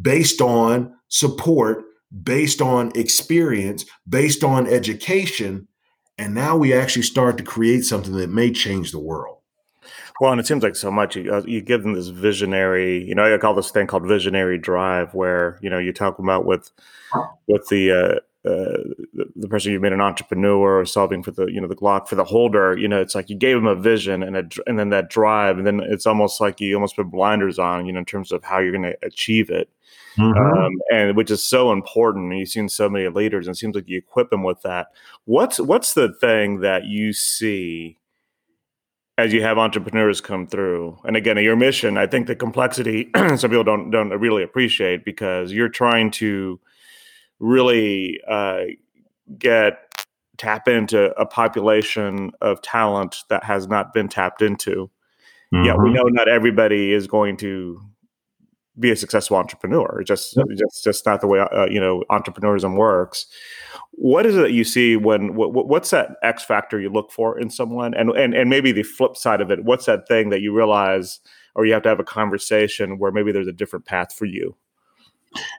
based on support, based on experience, based on education. And now we actually start to create something that may change the world. Well, and it seems like so much you, uh, you give them this visionary, you know, I call this thing called visionary drive, where you know you talk about with with the uh, uh, the, the, person you made an entrepreneur or solving for the you know the Glock for the holder. You know, it's like you gave them a vision and a, and then that drive, and then it's almost like you almost put blinders on, you know, in terms of how you're going to achieve it. Mm-hmm. Um, and which is so important. And you've seen so many leaders, and it seems like you equip them with that. What's what's the thing that you see as you have entrepreneurs come through. And again, your mission, I think the complexity some people don't don't really appreciate because you're trying to really uh, get tap into a population of talent that has not been tapped into. Mm-hmm. Yeah, we know not everybody is going to be a successful entrepreneur. It's just yep. just just not the way uh, you know entrepreneurism works what is it that you see when what, what's that x factor you look for in someone? And, and and maybe the flip side of it what's that thing that you realize or you have to have a conversation where maybe there's a different path for you?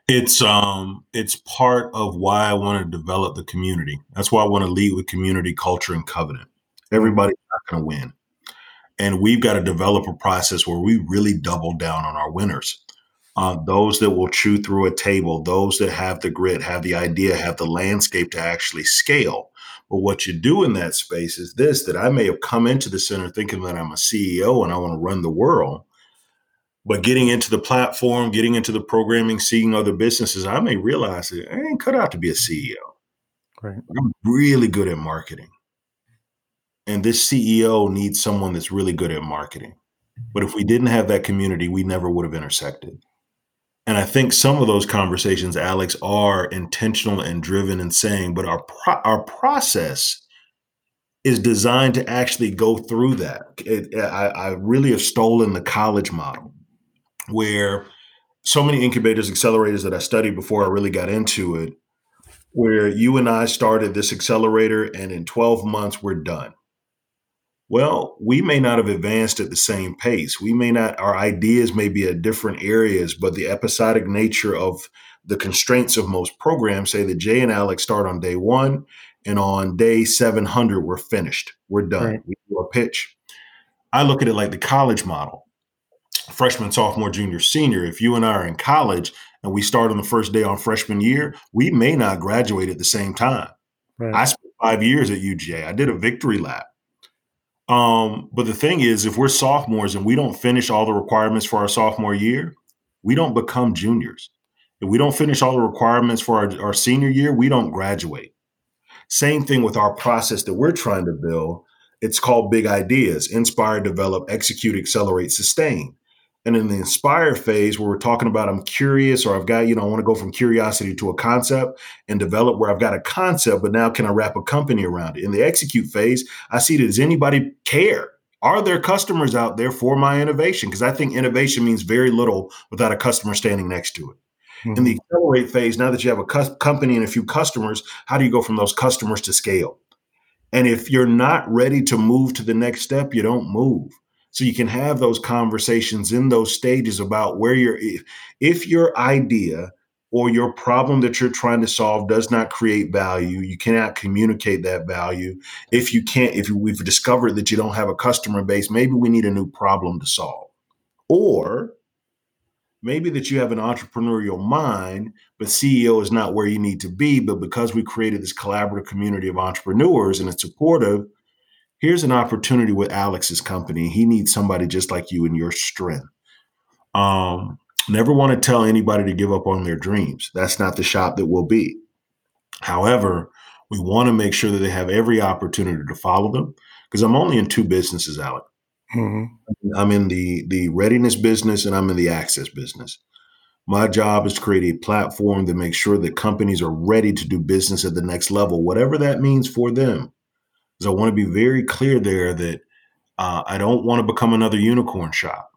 It's um it's part of why i want to develop the community. That's why i want to lead with community culture and covenant. Everybody's not going to win. And we've got to develop a process where we really double down on our winners uh, those that will chew through a table, those that have the grit, have the idea, have the landscape to actually scale. But what you do in that space is this that I may have come into the center thinking that I'm a CEO and I want to run the world. But getting into the platform, getting into the programming, seeing other businesses, I may realize that I ain't cut out to be a CEO. Right. I'm really good at marketing. And this CEO needs someone that's really good at marketing. But if we didn't have that community, we never would have intersected. And I think some of those conversations, Alex, are intentional and driven and saying, but our pro- our process is designed to actually go through that. It, I, I really have stolen the college model, where so many incubators, accelerators that I studied before I really got into it, where you and I started this accelerator, and in 12 months we're done. Well, we may not have advanced at the same pace. We may not, our ideas may be at different areas, but the episodic nature of the constraints of most programs say that Jay and Alex start on day one, and on day 700, we're finished. We're done. Right. We do a pitch. I look at it like the college model freshman, sophomore, junior, senior. If you and I are in college and we start on the first day on freshman year, we may not graduate at the same time. Right. I spent five years at UGA. I did a victory lap. Um, but the thing is, if we're sophomores and we don't finish all the requirements for our sophomore year, we don't become juniors. If we don't finish all the requirements for our, our senior year, we don't graduate. Same thing with our process that we're trying to build. It's called Big Ideas Inspire, Develop, Execute, Accelerate, Sustain. And in the inspire phase, where we're talking about I'm curious or I've got, you know, I want to go from curiosity to a concept and develop where I've got a concept, but now can I wrap a company around it? In the execute phase, I see does anybody care? Are there customers out there for my innovation? Because I think innovation means very little without a customer standing next to it. Mm-hmm. In the accelerate phase, now that you have a company and a few customers, how do you go from those customers to scale? And if you're not ready to move to the next step, you don't move so you can have those conversations in those stages about where you're if, if your idea or your problem that you're trying to solve does not create value you cannot communicate that value. If you can't if we've discovered that you don't have a customer base maybe we need a new problem to solve. Or maybe that you have an entrepreneurial mind but ceo is not where you need to be but because we created this collaborative community of entrepreneurs and it's supportive here's an opportunity with Alex's company. He needs somebody just like you and your strength. Um, never want to tell anybody to give up on their dreams. That's not the shop that we'll be. However, we want to make sure that they have every opportunity to follow them because I'm only in two businesses, Alex. Mm-hmm. I'm in the the readiness business and I'm in the access business. My job is to create a platform to make sure that companies are ready to do business at the next level, whatever that means for them because I want to be very clear there that uh, I don't want to become another unicorn shop.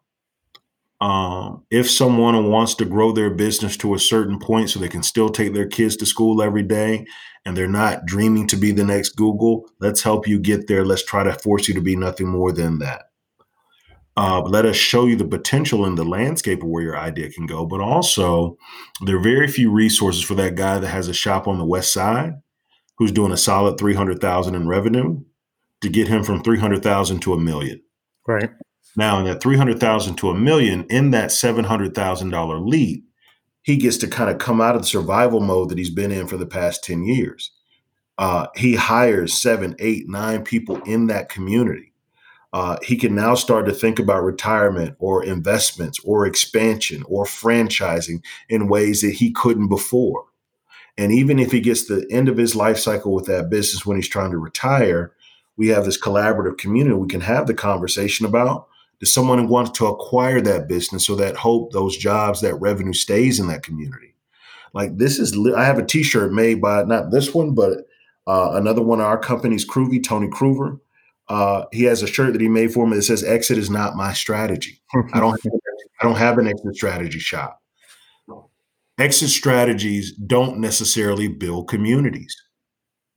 Um, if someone wants to grow their business to a certain point so they can still take their kids to school every day and they're not dreaming to be the next Google, let's help you get there. Let's try to force you to be nothing more than that. Uh, let us show you the potential in the landscape of where your idea can go. But also, there are very few resources for that guy that has a shop on the west side who's doing a solid 300,000 in revenue to get him from 300,000 to a million. Right. Now, in that 300,000 to a million, in that $700,000 leap, he gets to kind of come out of the survival mode that he's been in for the past 10 years. Uh, he hires seven, eight, nine people in that community. Uh, he can now start to think about retirement or investments or expansion or franchising in ways that he couldn't before. And even if he gets the end of his life cycle with that business when he's trying to retire, we have this collaborative community we can have the conversation about. Does someone want to acquire that business so that hope, those jobs, that revenue stays in that community? Like this is, I have a T-shirt made by not this one, but uh, another one of our companies, Cruvy, Tony Cruver. Uh, he has a shirt that he made for me that says "Exit is not my strategy." I don't, have, I don't have an exit strategy shop. Exit strategies don't necessarily build communities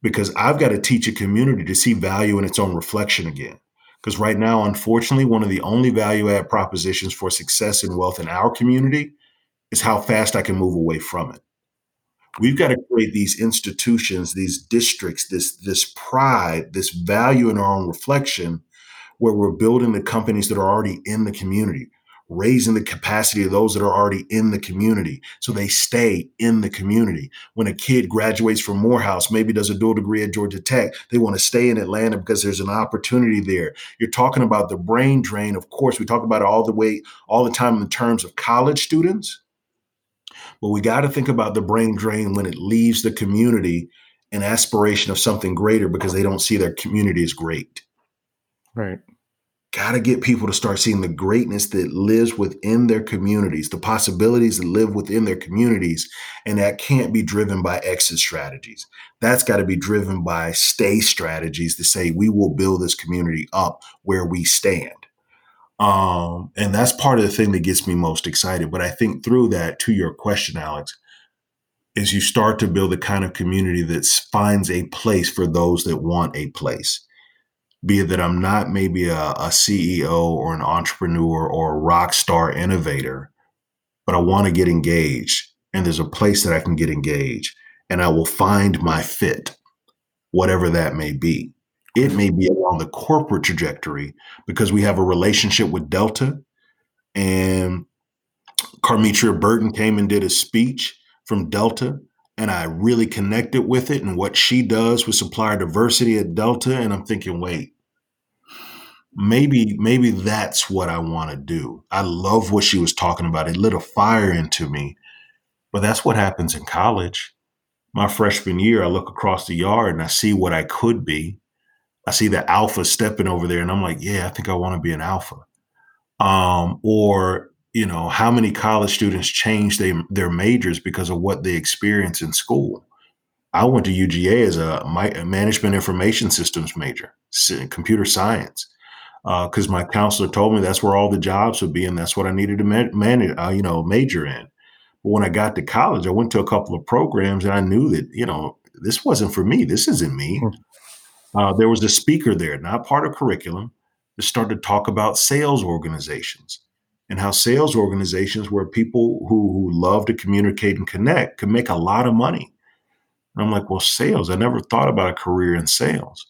because I've got to teach a community to see value in its own reflection again. Because right now, unfortunately, one of the only value add propositions for success and wealth in our community is how fast I can move away from it. We've got to create these institutions, these districts, this this pride, this value in our own reflection, where we're building the companies that are already in the community, raising the capacity of those that are already in the community so they stay in the community. When a kid graduates from Morehouse, maybe does a dual degree at Georgia Tech, they want to stay in Atlanta because there's an opportunity there. You're talking about the brain drain. Of course, we talk about it all the way, all the time in terms of college students. But we got to think about the brain drain when it leaves the community in aspiration of something greater because they don't see their community as great. Right. Got to get people to start seeing the greatness that lives within their communities, the possibilities that live within their communities. And that can't be driven by exit strategies. That's got to be driven by stay strategies to say, we will build this community up where we stand. Um, and that's part of the thing that gets me most excited. But I think through that, to your question, Alex, is you start to build a kind of community that finds a place for those that want a place. Be it that I'm not maybe a, a CEO or an entrepreneur or a rock star innovator, but I want to get engaged. And there's a place that I can get engaged, and I will find my fit, whatever that may be. It may be along the corporate trajectory because we have a relationship with Delta. And Carmetria Burton came and did a speech from Delta, and I really connected with it and what she does with supplier diversity at Delta. And I'm thinking, wait, maybe maybe that's what I want to do. I love what she was talking about. It lit a fire into me. But that's what happens in college. My freshman year, I look across the yard and I see what I could be. I see the alpha stepping over there, and I'm like, yeah, I think I want to be an alpha. Um, or you know, how many college students change they, their majors because of what they experience in school? I went to UGA as a, a management information systems major, computer science, because uh, my counselor told me that's where all the jobs would be, and that's what I needed to man, manage, uh, you know, major in. But when I got to college, I went to a couple of programs, and I knew that you know this wasn't for me. This isn't me. Hmm uh, there was a speaker there, not part of curriculum, that started to talk about sales organizations and how sales organizations where people who, who love to communicate and connect can make a lot of money. And I'm like, well, sales, I never thought about a career in sales.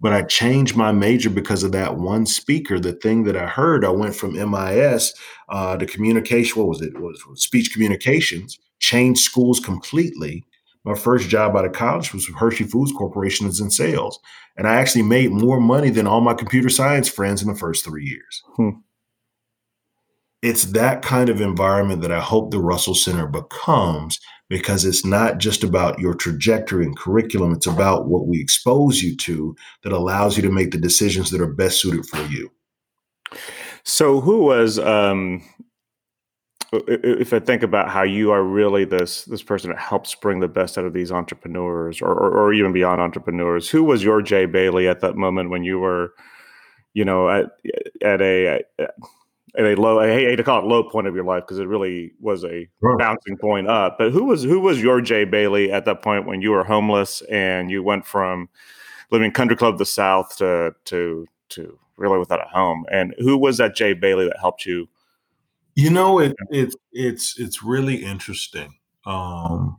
But I changed my major because of that one speaker. The thing that I heard, I went from MIS uh, to communication. What was it? it was speech communications. Changed schools completely my first job out of college was with Hershey Foods Corporation as in sales. And I actually made more money than all my computer science friends in the first three years. Hmm. It's that kind of environment that I hope the Russell Center becomes because it's not just about your trajectory and curriculum. It's about what we expose you to that allows you to make the decisions that are best suited for you. So, who was um, if I think about how you are really this this person that helps bring the best out of these entrepreneurs, or, or, or even beyond entrepreneurs, who was your Jay Bailey at that moment when you were, you know, at at a a low I hate to call it low point of your life because it really was a sure. bouncing point up. But who was who was your Jay Bailey at that point when you were homeless and you went from living country club the South to to to really without a home? And who was that Jay Bailey that helped you? You know, it it's it's it's really interesting. Um,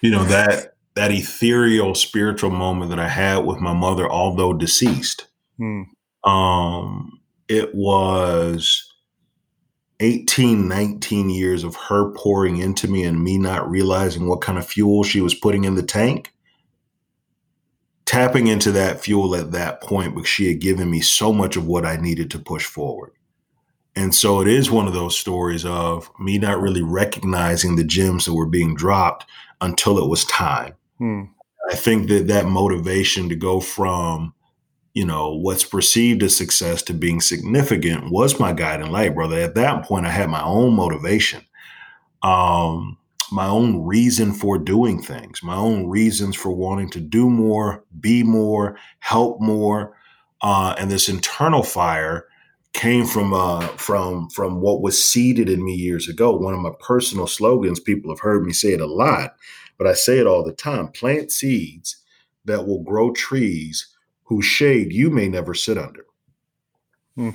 you know that that ethereal spiritual moment that I had with my mother, although deceased. Hmm. Um, it was 18, 19 years of her pouring into me and me not realizing what kind of fuel she was putting in the tank. Tapping into that fuel at that point because she had given me so much of what I needed to push forward. And so it is one of those stories of me not really recognizing the gems that were being dropped until it was time. Hmm. I think that that motivation to go from you know, what's perceived as success to being significant was my guiding light, brother. At that point, I had my own motivation, um, my own reason for doing things, my own reasons for wanting to do more, be more, help more. Uh, and this internal fire came from uh, from from what was seeded in me years ago. One of my personal slogans, people have heard me say it a lot, but I say it all the time: plant seeds that will grow trees whose shade you may never sit under. Hmm.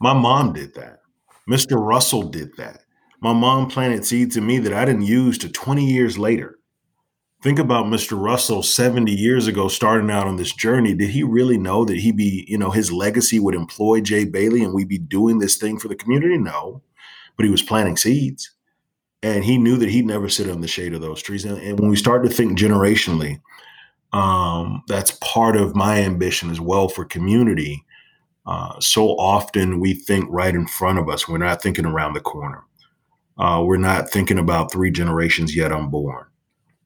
My mom did that. Mr. Russell did that. My mom planted seeds in me that I didn't use to 20 years later. Think about Mr. Russell 70 years ago starting out on this journey. Did he really know that he'd be, you know, his legacy would employ Jay Bailey and we'd be doing this thing for the community? No. But he was planting seeds. And he knew that he'd never sit in the shade of those trees. And, and when we start to think generationally, um, that's part of my ambition as well for community. Uh, so often we think right in front of us. We're not thinking around the corner. Uh, we're not thinking about three generations yet unborn.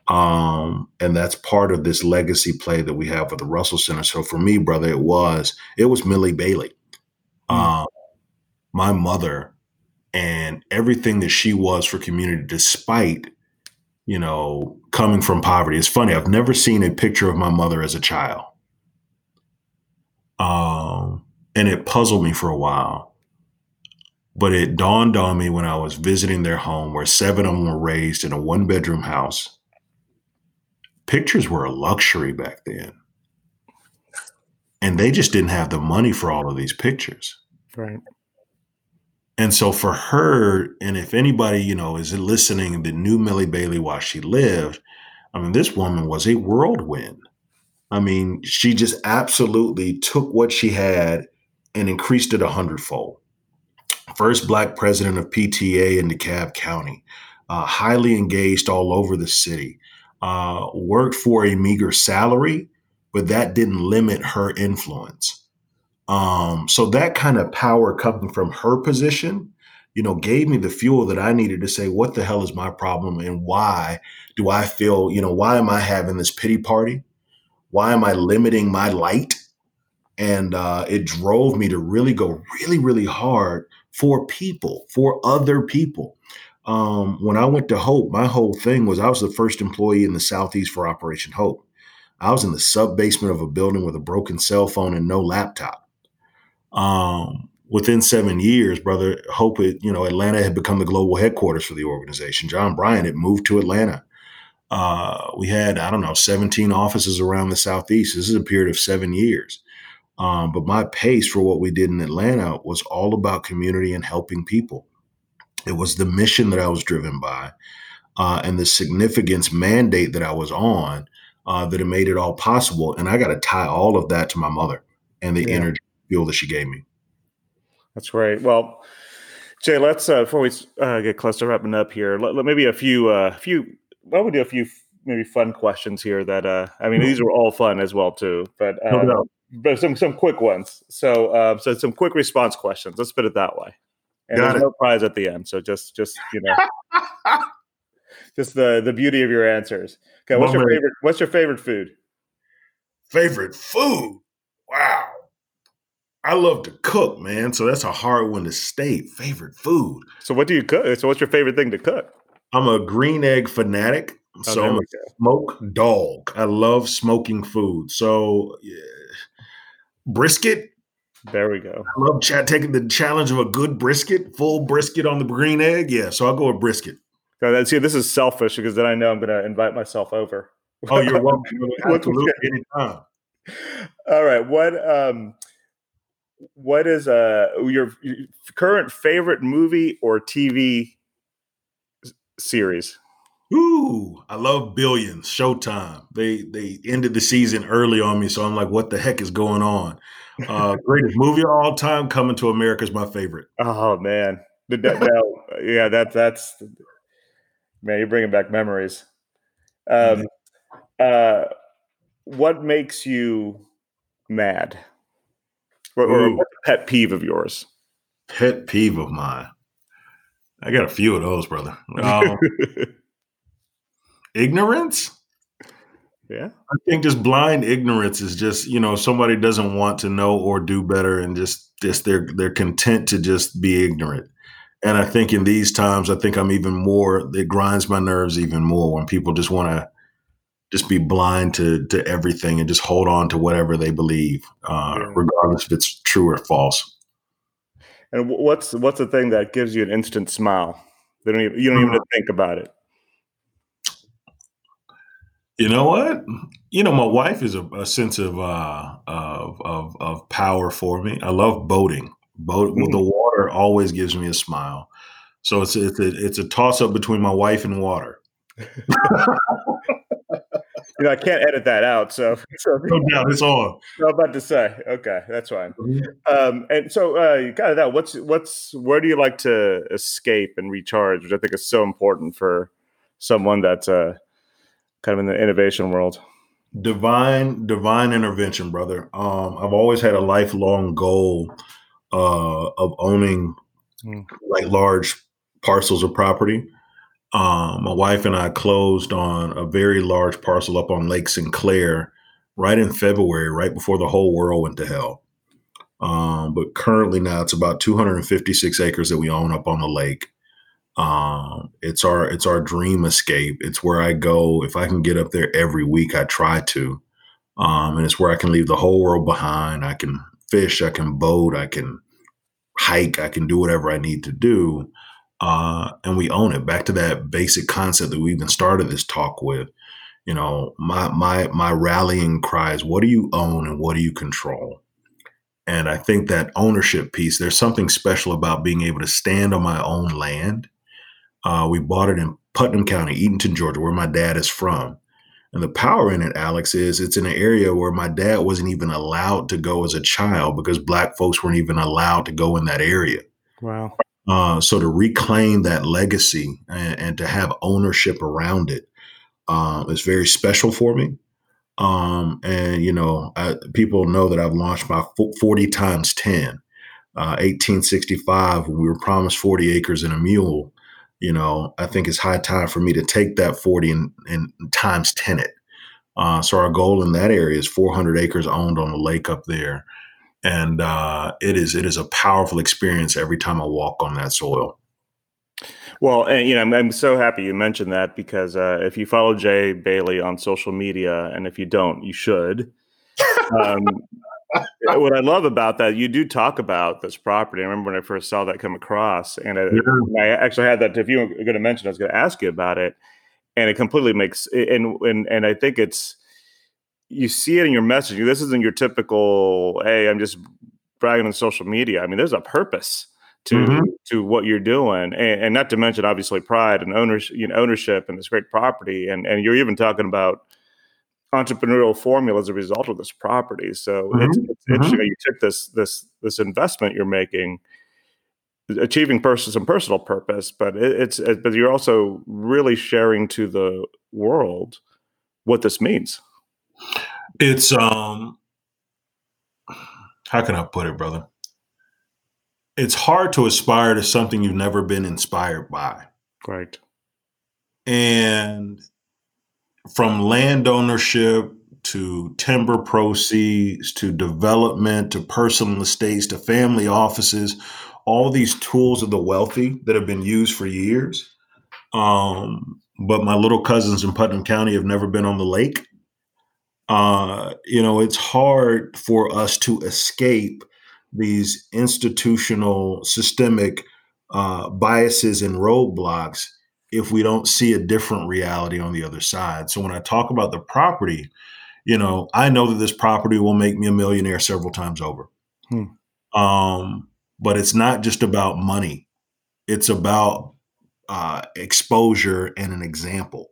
Um, and that's part of this legacy play that we have with the Russell Center. So for me, brother, it was it was Millie Bailey, mm. my mother, and everything that she was for community, despite you know, coming from poverty. It's funny, I've never seen a picture of my mother as a child. Um, and it puzzled me for a while. But it dawned on me when I was visiting their home, where seven of them were raised in a one bedroom house. Pictures were a luxury back then. And they just didn't have the money for all of these pictures. Right. And so for her, and if anybody, you know, is listening that knew Millie Bailey while she lived, I mean, this woman was a whirlwind. I mean, she just absolutely took what she had and increased it a hundredfold. First black president of PTA in DeKalb County, uh, highly engaged all over the city, uh, worked for a meager salary, but that didn't limit her influence. Um, so that kind of power coming from her position, you know, gave me the fuel that I needed to say, what the hell is my problem and why do I feel, you know, why am I having this pity party? Why am I limiting my light? And uh, it drove me to really go really, really hard for people, for other people. Um, when I went to Hope, my whole thing was I was the first employee in the Southeast for Operation Hope. I was in the sub basement of a building with a broken cell phone and no laptop. Um, within seven years, brother, hope it, you know, Atlanta had become the global headquarters for the organization. John Bryant had moved to Atlanta. Uh, we had, I don't know, 17 offices around the Southeast. This is a period of seven years. Um, but my pace for what we did in Atlanta was all about community and helping people. It was the mission that I was driven by uh, and the significance mandate that I was on uh, that it made it all possible. And I got to tie all of that to my mother and the yeah. energy fuel that she gave me. That's great. Well, Jay, let's uh, before we uh, get close to wrapping up here, let, let maybe a few, uh, few. Why don't we do a few maybe fun questions here? That uh, I mean, these are all fun as well too, but uh, no but some some quick ones. So uh, so some quick response questions. Let's put it that way. And Got there's it. no prize at the end, so just just you know, just the the beauty of your answers. Okay, what's your favorite? What's your favorite food? Favorite food? Wow. I love to cook, man. So that's a hard one to state. Favorite food. So what do you cook? So what's your favorite thing to cook? I'm a green egg fanatic. Oh, so I'm a smoke dog. I love smoking food. So yeah. brisket. There we go. I love ch- taking the challenge of a good brisket, full brisket on the green egg. Yeah, so I'll go with brisket. see, this is selfish because then I know I'm going to invite myself over. Oh, you're welcome. Absolutely, anytime. All right. What um what is uh your, your current favorite movie or TV series? Ooh, I love Billions, Showtime. They they ended the season early on me, so I'm like, what the heck is going on? Uh, greatest movie of all time, Coming to America is my favorite. Oh man, that, yeah, that that's man, you're bringing back memories. Um, uh, what makes you mad, or, or a pet peeve of yours? Pet peeve of mine. I got a few of those, brother. Um, ignorance. Yeah. I think just blind ignorance is just, you know, somebody doesn't want to know or do better and just just they're they're content to just be ignorant. And I think in these times, I think I'm even more it grinds my nerves even more when people just want to just be blind to to everything and just hold on to whatever they believe, uh, yeah. regardless if it's true or false. And what's what's the thing that gives you an instant smile? They don't even, you don't even mm-hmm. think about it. You know what? You know, my wife is a, a sense of, uh, of, of of power for me. I love boating. Boat mm. the water always gives me a smile. So it's it's a, it's a toss up between my wife and water. you know, I can't edit that out. So, so no doubt, it's on. I'm about to say, okay, that's fine. Mm-hmm. Um, and so, uh, you got that. What's what's where do you like to escape and recharge? Which I think is so important for someone that's uh, kind of in the innovation world? Divine, divine intervention, brother. Um, I've always had a lifelong goal uh, of owning mm. like large parcels of property. Um, my wife and I closed on a very large parcel up on Lake Sinclair right in February, right before the whole world went to hell. Um, but currently now it's about 256 acres that we own up on the lake. Um, it's our it's our dream escape. It's where I go if I can get up there every week. I try to, um, and it's where I can leave the whole world behind. I can fish, I can boat, I can hike, I can do whatever I need to do, uh, and we own it. Back to that basic concept that we even started this talk with. You know, my my my rallying cry is: What do you own and what do you control? And I think that ownership piece, there's something special about being able to stand on my own land uh, we bought it in Putnam County, Eatonton, Georgia, where my dad is from. And the power in it, Alex, is it's in an area where my dad wasn't even allowed to go as a child because black folks weren't even allowed to go in that area. Wow. Uh, so to reclaim that legacy and, and, to have ownership around it uh, is very special for me. Um, and, you know, I, people know that I've launched my 40 times 10. Uh, 1865, we were promised 40 acres and a mule you know, I think it's high time for me to take that 40 and, and times 10 it. Uh, so our goal in that area is 400 acres owned on the lake up there. And uh, it is it is a powerful experience every time I walk on that soil. Well, and you know, I'm, I'm so happy you mentioned that because uh, if you follow Jay Bailey on social media, and if you don't, you should. Um, what I love about that, you do talk about this property. I remember when I first saw that come across, and I, yeah. I actually had that. If you were going to mention, I was going to ask you about it, and it completely makes. And and and I think it's you see it in your messaging. This isn't your typical, "Hey, I'm just bragging on social media." I mean, there's a purpose to mm-hmm. to what you're doing, and, and, not to mention obviously pride and ownership, you know, ownership and this great property, and and you're even talking about entrepreneurial formula as a result of this property. So mm-hmm. it's, it's mm-hmm. interesting you took this this this investment you're making, achieving person some personal purpose, but it, it's it, but you're also really sharing to the world what this means. It's um, how can I put it, brother? It's hard to aspire to something you've never been inspired by. Right. And from land ownership to timber proceeds to development to personal estates to family offices, all these tools of the wealthy that have been used for years. Um, but my little cousins in Putnam County have never been on the lake. Uh, you know, it's hard for us to escape these institutional systemic uh, biases and roadblocks if we don't see a different reality on the other side. So when I talk about the property, you know, I know that this property will make me a millionaire several times over. Hmm. Um, but it's not just about money. It's about uh, exposure and an example.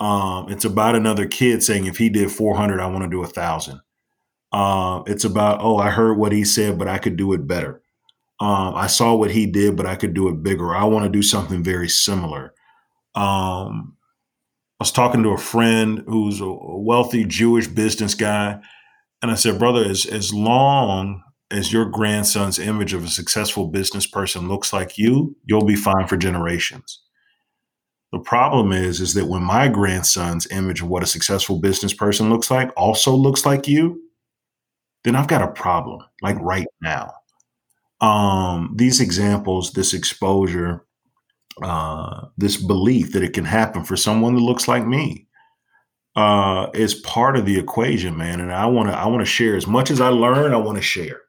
Um, it's about another kid saying, if he did 400, I want to do a thousand. Um, it's about, oh, I heard what he said, but I could do it better. Um, I saw what he did, but I could do it bigger. I want to do something very similar. Um, I was talking to a friend who's a wealthy Jewish business guy, and I said, brother, as as long as your grandson's image of a successful business person looks like you, you'll be fine for generations. The problem is, is that when my grandson's image of what a successful business person looks like also looks like you, then I've got a problem, like right now. Um, these examples, this exposure, uh, this belief that it can happen for someone that looks like me uh, is part of the equation, man. And I want to I want to share as much as I learn. I want to share.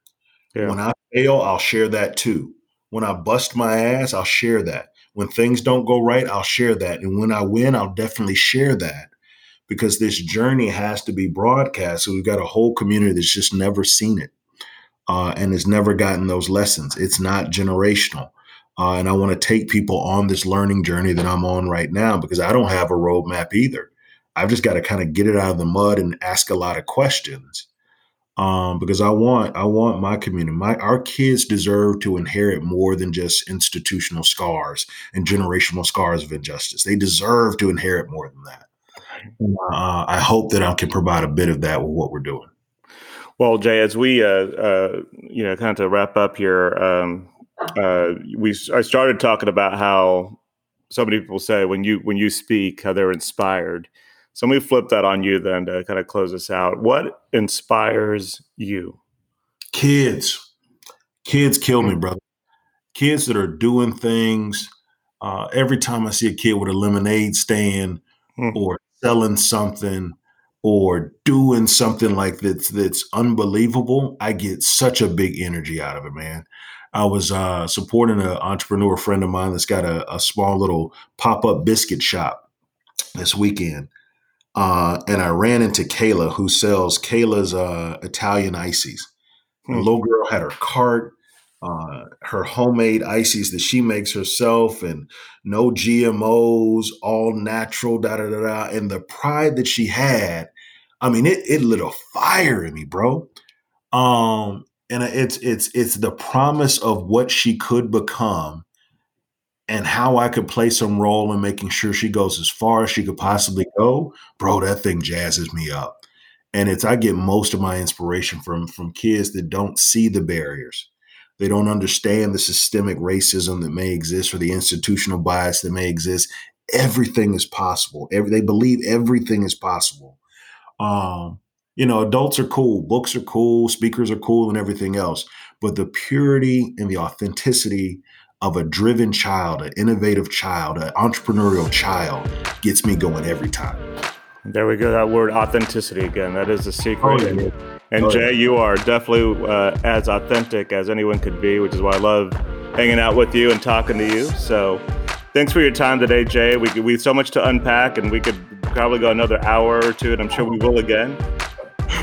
Yeah. When I fail, I'll share that too. When I bust my ass, I'll share that. When things don't go right, I'll share that. And when I win, I'll definitely share that because this journey has to be broadcast. So we've got a whole community that's just never seen it uh, and has never gotten those lessons. It's not generational. Uh, and I want to take people on this learning journey that I'm on right now because I don't have a roadmap either. I've just got to kind of get it out of the mud and ask a lot of questions. Um, because I want I want my community, my our kids deserve to inherit more than just institutional scars and generational scars of injustice. They deserve to inherit more than that. Uh, I hope that I can provide a bit of that with what we're doing. Well, Jay, as we uh, uh, you know kind of to wrap up here, um, uh, we I started talking about how so many people say when you when you speak how they're inspired. So let me flip that on you then to kind of close us out. What inspires you? Kids, kids kill me, brother. Kids that are doing things. Uh, every time I see a kid with a lemonade stand mm. or selling something or doing something like that's that's unbelievable, I get such a big energy out of it, man. I was uh, supporting an entrepreneur friend of mine that's got a, a small little pop up biscuit shop this weekend. Uh, and I ran into Kayla, who sells Kayla's uh, Italian ices. Hmm. The little girl had her cart, uh, her homemade ices that she makes herself, and no GMOs, all natural, da da da da. And the pride that she had, I mean, it it lit a fire in me, bro. Um, and it's it's it's the promise of what she could become and how I could play some role in making sure she goes as far as she could possibly go, bro, that thing jazzes me up. And it's I get most of my inspiration from from kids that don't see the barriers. They don't understand the systemic racism that may exist or the institutional bias that may exist. Everything is possible. Every, they believe everything is possible. Um, you know, adults are cool, books are cool, speakers are cool, and everything else. But the purity and the authenticity of a driven child, an innovative child, an entrepreneurial child gets me going every time. There we go. That word authenticity again. That is the secret. Oh, yeah. And oh, Jay, yeah. you are definitely uh, as authentic as anyone could be, which is why I love hanging out with you and talking to you. So thanks for your time today, Jay. We, we have so much to unpack, and we could probably go another hour or two, and I'm sure we will again.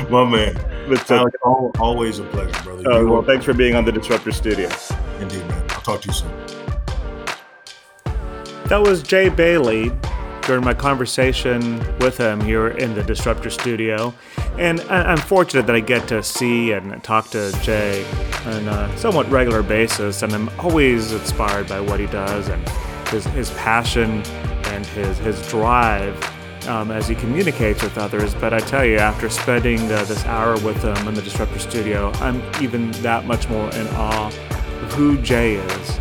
My man. Uh, always a pleasure, brother. Uh, well, thanks for being on the Disruptor Studio. Indeed, man. Talk to you soon. That was Jay Bailey during my conversation with him here in the Disruptor Studio. And I'm fortunate that I get to see and talk to Jay on a somewhat regular basis, and I'm always inspired by what he does and his, his passion and his, his drive um, as he communicates with others. But I tell you, after spending uh, this hour with him in the Disruptor Studio, I'm even that much more in awe of who Jay is,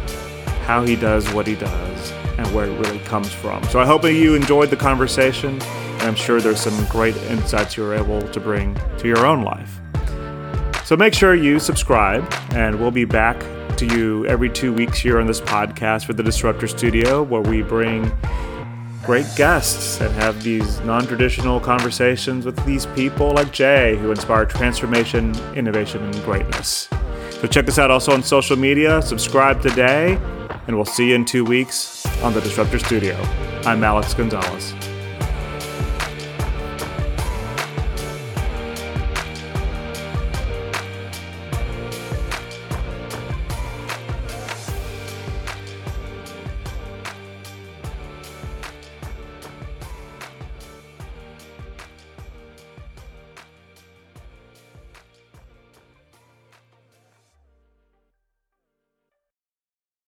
how he does what he does, and where it really comes from. So I hope you enjoyed the conversation, and I'm sure there's some great insights you're able to bring to your own life. So make sure you subscribe, and we'll be back to you every two weeks here on this podcast for the Disruptor Studio, where we bring great guests and have these non traditional conversations with these people like Jay who inspire transformation, innovation, and greatness. So check us out also on social media, subscribe today, and we'll see you in two weeks on the Disruptor Studio. I'm Alex Gonzalez.